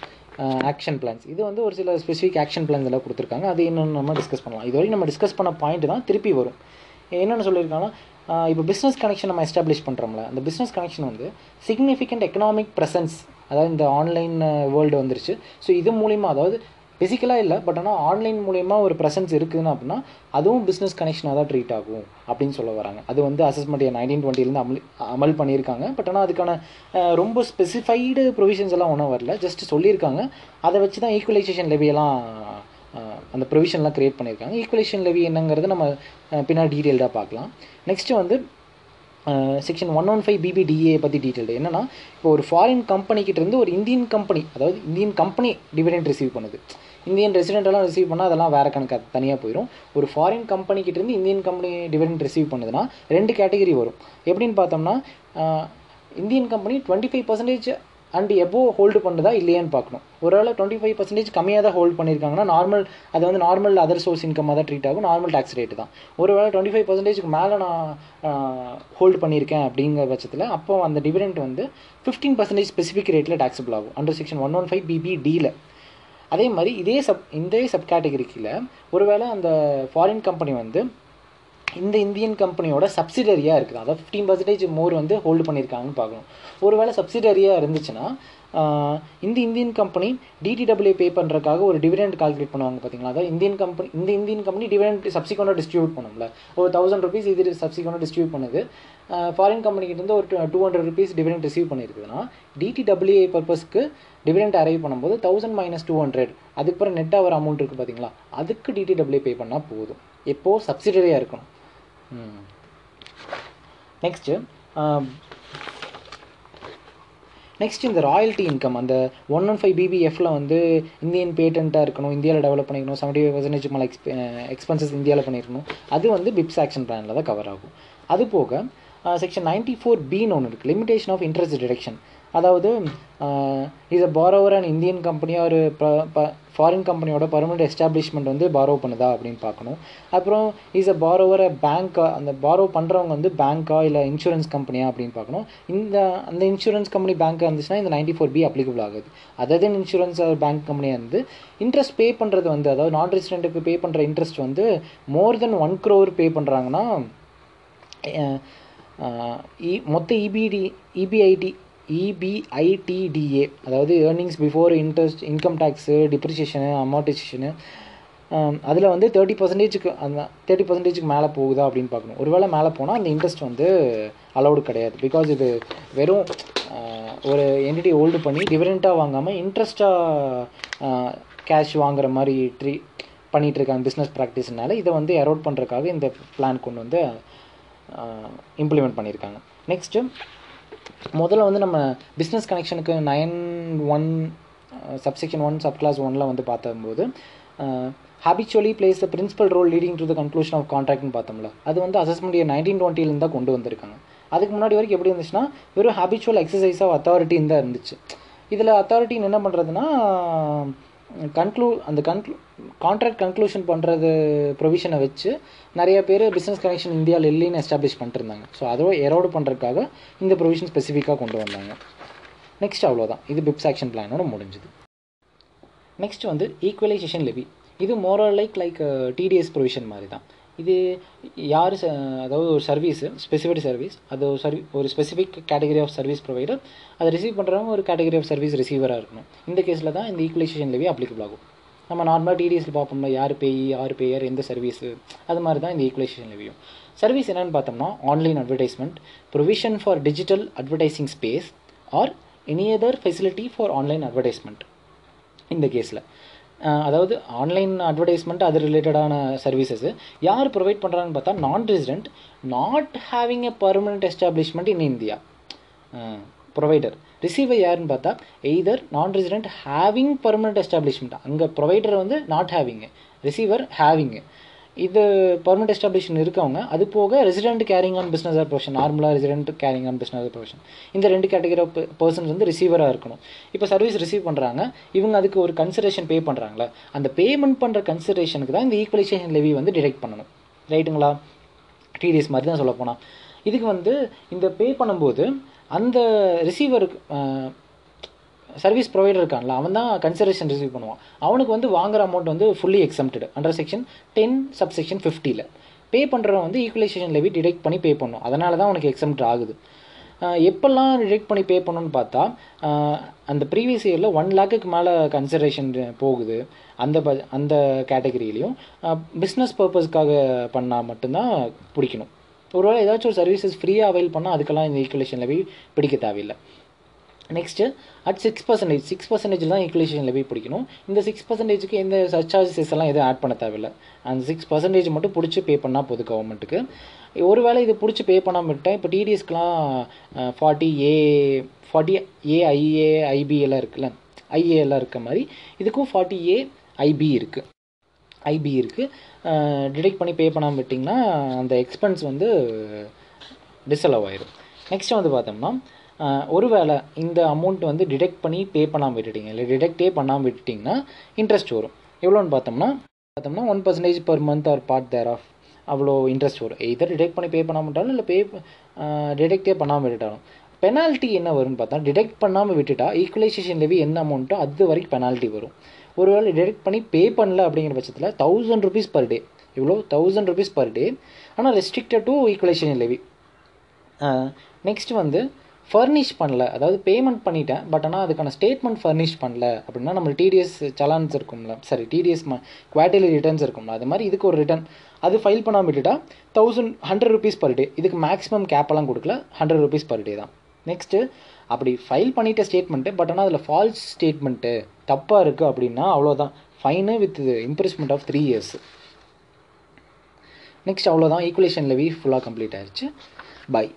action plans இது வந்து ஒரு சில ஸ்பெசிஃபிக் ஆக்ஷன் பிளான்ஸ் எல்லாம் கொடுத்துருக்காங்க. அது என்னென்னு நம்ம டிஸ்கஸ் பண்ணலாம். இது வரைக்கும் நம்ம டிஸ்கஸ் பண்ண பாயிண்ட் தான் திருப்பி வரும். என்னென்னு சொல்லியிருக்காங்கன்னா இப்போ பிஸ்னஸ் கனெக்ஷன் நம்ம எஸ்டாப்ளிஷ் பண்ணுறோம்ல அந்த பிஸ்னஸ் கனெக்ஷன் வந்து சிக்னிஃபிகண்ட் எக்கனாமிக் ப்ரெசன்ஸ் அதாவது இந்த ஆன்லைன் வேர்ல்டு uh, வந்துருச்சு. ஸோ இது மூலிமா அதாவது ஃபிசிக்கலாக இல்லை பட் ஆனால் ஆன்லைன் மூலயமா ஒரு ப்ரெசன்ஸ் இருக்குதுன்னு அப்படின்னா அதுவும் பிஸ்னஸ் கனெக்ஷனாக தான் ட்ரீட் ஆகும் அப்படின்னு சொல்ல வராங்க. அது வந்து அசஸ்மெண்ட் நைன்டீன் டுவெண்ட்டிலேருந்து அமல் அமல் பண்ணியிருக்காங்க. பட் ஆனால் அதுக்கான ரொம்ப ஸ்பெசிஃபைடு ப்ரொவிஷன்ஸ் எல்லாம் ஒன்றும் வரல. ஜஸ்ட் சொல்லியிருக்காங்க. அதை வச்சு தான் ஈக்குவலைசேஷன் லெவியெல்லாம் அந்த ப்ரொவிஷன்லாம் க்ரியேட் பண்ணியிருக்காங்க. ஈக்குவலேஷன் லெவி என்னங்கிறது நம்ம பின்னாடி டீட்டெயில்டாக பார்க்கலாம். நெக்ஸ்ட்டு வந்து section one one five BBDA பற்றி டீட்டெயில்டு என்னென்னா இப்போ ஒரு ஃபாரின் கம்பெனிக்கிட்டேருந்து ஒரு இந்தியன் கம்பெனி அதாவது இந்தியன் கம்பெனி டிவிடெண்ட் ரிசீவ் பண்ணுது. இந்தியன் ரெசிடென்ட்டெல்லாம் ரிசீவ் பண்ணால் அதெல்லாம் வேறு கணக்கு தனியாக போயிடும் ஒரு ஃபாரின் கம்பெனிக்கிட்டேருந்து இந்தியன் கம்பெனி டிவிடெண்ட் ரிசீவ் பண்ணுதுன்னா ரெண்டு கேட்டகரி வரும். எப்படின்னு பார்த்தோம்னா Indian company twenty five percentage and above hold பண்ணுறதா இல்லையான்னு பார்க்கணும். ஒருவேளை டுவெண்ட்டி ஃபைவ் பர்சன்டேஜ் கம்மியாக தான் ஹோல்ட் பண்ணியிருக்காங்கன்னா நார்மல் அது வந்து நார்மல் அதர் சோர்ஸ் இன்கமாக தான் ட்ரீட் ஆகும் நார்மல் டேக்ஸ் ரேட்டு தான். ஒருவேளை டுவெண்ட்டி ஃபைவ் பர்சன்டேஜ்க்கு மேலே நான் ஹோல்டு பண்ணியிருக்கேன் அப்படிங்கிற பட்சத்தில் அப்போ அந்த டிவிடெண்ட் வந்து ஃபிஃப்டீன் பர்சன்டேஜ் ஸ்பெசிஃபிக் ரேட்டில் டேக்ஸபிள் ஆகும். Under section one one five BB டியில் அதே மாதிரி இதே சப் இந்த சப் கேட்டகரிக்கில் ஒருவேளை அந்த ஃபாரின் கம்பெனி வந்து இந்த இந்தியன் கம்பெனியோட சப்சிடரியாக இருக்குது. அதாவது ஃபிஃப்டீன் பர்சன்டேஜ் மோர் வந்து ஹோல்டு பண்ணியிருக்காங்கன்னு பார்க்கணும். ஒருவேளை சப்சிடரியாக இருந்துச்சுன்னா இந்த இந்தியன் கம்பெனி டிடிடபிள்யூ பே பண்ணுறதுக்காக ஒரு டிவிடெண்ட் கால்குலேட் பண்ணுவாங்க பார்த்தீங்களா அதாவது இந்தியன் கம்பெனி இந்த இந்தியன் கம்பெனி டிவிடெண்ட் சப்சிக்வெண்ட்டாக டிஸ்ட்ரிபியூட் பண்ணும்ல. ஒரு தௌசண்ட் ருபீஸ் இது சப்சிக்வெண்ட்டாக டிஸ்ட்ரிபியூட் பண்ணுது. ஃபாரின் கம்பெனிக்கிட்ட ஒரு two hundred rupees dividend receive பண்ணியிருக்குதுன்னா டிடிடபிள்யூஏ பர்பஸ்க்கு டிவிடெண்ட் அரைவ் பண்ணும்போது தௌசண்ட் மைனஸ் டூ ஹண்ட்ரட் அதுக்கப்புறம் நெட்டாக அவர் அமௌண்ட் இருக்குது பார்த்தீங்களா அதுக்கு டிடிடபிள்யூ பே பண்ணால் போதும். எப்போது சப்சிடரியாக இருக்கணும். நெக்ஸ்ட்டு நெக்ஸ்ட் இந்த ராயல்ட்டி இன்கம் அந்த ஒன் ஒன் ஃபைவ் பிபிஎஃப்ல வந்து இந்தியன் பேட்டண்ட்டாக இருக்கணும் இந்தியாவில் டெவலப் பண்ணிக்கணும் செவன்ட்டி ஃபைவ் பர்சன்டேஜ் மேலே எக்ஸ்பெ எக்ஸ்பென்சஸ் இந்தியாவில் பண்ணியிருக்கணும் அது வந்து பிப்ஸ் ஆக்ஷன் பிளானில் தான் கவர் ஆகும். அது போக செக்ஷன் நைன்டி ஃபோர் பின்னு ஒன்று இருக்குது லிமிடேஷன் ஆஃப் இன்ட்ரெஸ்ட் டிடெக்ஷன் அதாவது is a borrower and Indian கம்பெனியாக ஒரு ஃபாரின் கம்பெனியோட பர்மனெண்ட் எஸ்டாப்ளிஷ்மெண்ட் வந்து பாரோ பண்ணுதா அப்படின்னு பார்க்கணும். அப்புறம் இஸ் அ பாரோவர் பேங்க்கா அந்த பாரோ பண்ணுறவங்க வந்து பேங்க்கா இல்லை இன்சூரன்ஸ் கம்பெனியா அப்படின்னு பார்க்கணும். இந்த அந்த இன்சூரன்ஸ் கம்பெனி பேங்க்காக இருந்துச்சுன்னா இந்த நைன்டி ஃபோர் பி அப்ளிகபிள் ஆகுது அதர் இன்சூரன்ஸ் பேங்க் கம்பெனியாக இருந்து இன்ட்ரெஸ்ட் பே பண்ணுறது வந்து அதாவது நான் ரெசிடென்ட்டுக்கு பே பண்ணுற இன்ட்ரெஸ்ட் வந்து மோர் தென் ஒன் க்ரோர் பே பண்ணுறாங்கன்னா மொத்த இபிடி இபிஐடி இபிஐடிடிஏ அதாவது earnings before interest income tax depreciation amortisation அதில் வந்து தேர்ட்டி பர்சன்டேஜுக்கு அந்த தேர்ட்டி பர்சன்டேஜுக்கு மேலே போகுதா அப்படின்னு பார்க்கணும். ஒருவேளை மேலே போனால் அந்த இன்ட்ரெஸ்ட் வந்து அலௌடு கிடையாது. பிகாஸ் இது வெறும் uh, ஒரு என்டிட்டி ஹோல்டு பண்ணி டிவிடெண்ட்டாக வாங்காமல் இன்ட்ரெஸ்ட்டாக கேஷ் வாங்குற மாதிரி ட்ரீ பண்ணிகிட்டு இருக்காங்க பிஸ்னஸ் ப்ராக்டிஸ்னால இதை வந்து எரோட் பண்ணுறதுக்காக இந்த பிளான் கொண்டு வந்து uh, இம்ப்ளிமெண்ட் பண்ணியிருக்காங்க நெக்ஸ்ட்டு முதல்ல வந்து நம்ம business கனெக்ஷனுக்கு nine one subsection one sub clause ஒனில் வந்து பார்த்தம்போது habitually plays the principal role leading to the conclusion of கான்ட்ராக்ட்னு பார்த்தோம்ல. அது வந்து அசஸ்மெண்ட் இயர் நைன்டீன் டுவெண்ட்டிலேருந்து தான் கொண்டு வந்திருக்காங்க. அதுக்கு முன்னாடி வரைக்கும் எப்படி இருந்துச்சுன்னா வெறும் ஹாபிச்சுவல் எக்ஸசைஸ் ஆஃப் அத்தாரிட்டின்னு தான் இருந்துச்சு. இதில் அத்தாரிட்டின்னு என்ன பண்ணுறதுன்னா கன்க்ளூ அந்த கன்க்ளூ கான்ட்ராக்ட் கன்க்ளூஷன் பண்ணுறது ப்ரொவிஷனை வச்சு நிறைய பேர் பிஸ்னஸ் கனெக்ஷன் இந்தியாவில் இல்லைன்னு எஸ்டாப்ளிஷ் பண்ணிட்டுருந்தாங்க. ஸோ அதோ எரோடு பண்ணுறதுக்காக இந்த ப்ரொவிஷன் ஸ்பெசிஃபிக்காக கொண்டு வந்தாங்க. நெக்ஸ்ட் அவ்வளோதான் இது பிப்ஸ் ஆக்ஷன் பிளானோட முடிஞ்சுது. நெக்ஸ்ட் வந்து ஈக்குவலைசேஷன் லெவி இது moral like like TDS provision மாதிரி தான் இது யார் அதாவது ஒரு சர்வீஸு ஸ்பெசிஃபைடு சர்வீஸ் அது ஒரு சர்வீ ஒரு specific category of service provider அதை ரிசீவ் பண்ணுறவங்க ஒரு கேட்டகரி ஆஃப் சர்வீஸ் ரிசீவராக இருக்கணும். இந்த கேஸில் தான் இந்த ஈக்குவலைசேஷன் லெவி அப்ளிகபிள் ஆகும். நம்ம நார்மலாக டிடிஎஸில் பார்ப்போம்னா யார் பேய் யார் பேயர் எந்த சர்வீஸு அது மாதிரி தான் இந்த ஈக்குவலைசேஷன் லெவியும் சர்வீஸ் என்னென்னு பார்த்தோம்னா online advertisement provision for digital advertising space or any other facility for online advertisement இந்த கேஸில் அதாவது ஆன்லைன் அட்வர்டைஸ்மெண்ட் அது ரிலேட்டடான சர்வீசஸ் யார் ப்ரொவைட் பண்ணுறாங்கன்னு பார்த்தா non resident not having a permanent establishment in India provider receiver யாருன்னு பார்த்தா either non resident having permanent establishment அங்கே ப்ரொவைடர் வந்து நாட் ஹேவிங்கு ரிசீவர் ஹேவிங்கு இது பர்மனெண்ட் எஸ்டாப்ளிஷன் இருக்கவங்க அது போக resident carrying on business or profession நார்மலாக resident carrying on business profession இந்த ரெண்டு கேட்டகரி ஆஃப் பர்சன்ஸ் வந்து ரிசீவராக இருக்கணும். இப்போ சர்வீஸ் ரிசீவ் பண்ணுறாங்க இவங்க அதுக்கு ஒரு கன்சிடரேஷன் பே பண்ணுறாங்களா அந்த பேமெண்ட் பண்ணுற கன்சிடரேஷனுக்கு தான் இந்த ஈக்குவலைசேஷன் லெவி வந்து டிடெக்ட் பண்ணணும். ரைட்டுங்களா டிடிஎஸ் மாதிரி தான் சொல்லப்போனால் இதுக்கு வந்து இந்த பே பண்ணும்போது அந்த ரிசீவருக்கு சர்வீஸ் ப்ரொவைடர் இருக்கான்ல அவன் தான் கன்சிடரேஷன் ரிசீவ் பண்ணுவான். அவனுக்கு வந்து வாங்குற அமௌண்ட் வந்து fully exempted under section ten sub section ஃபிஃப்டியில் பே பண்ணுறவன் வந்து ஈக்குவலைசேஷன் லெவி டிடெக்ட் பண்ணி பே பண்ணும். அதனால தான் அவனுக்கு எக்ஸம்ட் ஆகுது. எப்பெல்லாம் டிடெக்ட் பண்ணி பே பண்ணணும்னு பார்த்தா அந்த ப்ரீவியஸ் இயரில் ஒன் லேக்குக்கு மேலே கன்சிடரேஷன் போகுது. அந்த ப அந்த கேட்டகரியிலையும் பிஸ்னஸ் பர்பஸ்க்காக பண்ணால் மட்டும்தான் பிடிக்கணும். ஒருவேளை ஏதாச்சும் ஒரு சர்வீசஸ் ஃப்ரீயாக அவைல் பண்ணால் அதுக்கெல்லாம் இந்த ஈக்குவலேஷன் லெவி பிடிக்க தேவையில்லை. Next at six percentage six percentage தான் ஈக்குவலேஷன் லெவி பிடிக்கணும். இந்த சிக்ஸ் பர்சன்டேஜுக்கு எந்த சர்ச்சார்ஜஸ் எல்லாம் எதுவும் ஆட் பண்ண தேவையில்லை. அந்த சிக்ஸ் பர்சன்டேஜ் மட்டும் பிடிச்சி பே பண்ணால் போதும் கவர்மெண்ட்டுக்கு ஒருவேளை இது பிடிச்சி பே பண்ணாமல் விட்டேன் இப்போ டிடிஎஸ்க்குலாம் forty A forty A IA IB எல்லாம் இருக்குல்ல. ஐஏ எல்லாம் இருக்க மாதிரி இதுக்கும் ஃபார்ட்டி ஏ ஐபி இருக்குது ஐபி இருக்குது டிடெக்ட் பண்ணி பே பண்ணாமல் விட்டிங்கன்னா அந்த எக்ஸ்பென்ஸ் வந்து டிஸ்அலவ் ஆயிடும் நெக்ஸ்ட் வந்து பார்த்தோம்னா ஒருவேளை இந்த அமௌண்ட் வந்து டிடெக்ட் பண்ணி பே பண்ணாமல் விட்டுட்டீங்க. இல்லை டிடெக்டே பண்ணாமல் விட்டுட்டிங்கன்னா இன்ட்ரெஸ்ட் வரும். எவ்வளோன்னு பார்த்தோம்னா பார்த்தோம்னா one percentage per month or part thereof அவ்வளோ இன்ட்ரெஸ்ட் வரும். எதர் டிடெக்ட் பண்ணி பே பண்ணாமல் விட்டாலும் இல்லை பே டிடெக்டே பண்ணாமல் விட்டுட்டாலும். பெனால்ட்டி என்ன வரும்னு பார்த்தா டிடெக்ட் பண்ணாமல் விட்டுட்டா ஈக்குவலைசேஷன் லெவி என்ன அமௌண்ட்டோ அது வரைக்கும் பெனால்ட்டி வரும். ஒருவேளை டிடெக்ட் பண்ணி பே பண்ணல அப்படிங்கிற பட்சத்தில் தௌசண்ட் ருபீஸ் பர் டே இவ்வளோ தௌசண்ட் ருபீஸ் பர் டே ஆனால் restricted to equalisation levy next வந்து ஃபர்னிஷ் பண்ணல. அதாவது பேமெண்ட் பண்ணிட்டேன் பட் ஆனால் அதுக்கான ஸ்டேட்மெண்ட் ஃபர்னிஷ் பண்ணல. அப்படின்னா நம்ம டிடிஎஸ் சலான்ஸ் இருக்கும்ல. சாரி டிடிஎஸ் குவார்டர்லி ரிட்டர்ன்ஸ் இருக்கும்ல. அது மாதிரி இதுக்கு ஒரு ரிட்டர்ன் அது ஃபைல் பண்ணாமல் விட்டுட்டா thousand hundred rupees per day இதுக்கு மேக்ஸிமம் கேப்பெல்லாம் கொடுக்கல ஹண்ட்ரட் ருபீஸ் பர் டே தான். நெக்ஸ்ட்டு அப்படி ஃபைல் பண்ணிட்ட ஸ்டேட்மெண்ட்டு பட் ஆனால் அதில் ஃபால்ஸ் ஸ்டேட்மெண்ட்டு தப்பாக இருக்குது அப்படின்னா அவ்வளோதான் fine with imprisonment of three years next அவ்வளோதான் ஈக்குவலேஷன் லெவி ஃபுல்லாக கம்ப்ளீட் ஆயிடுச்சு பாய்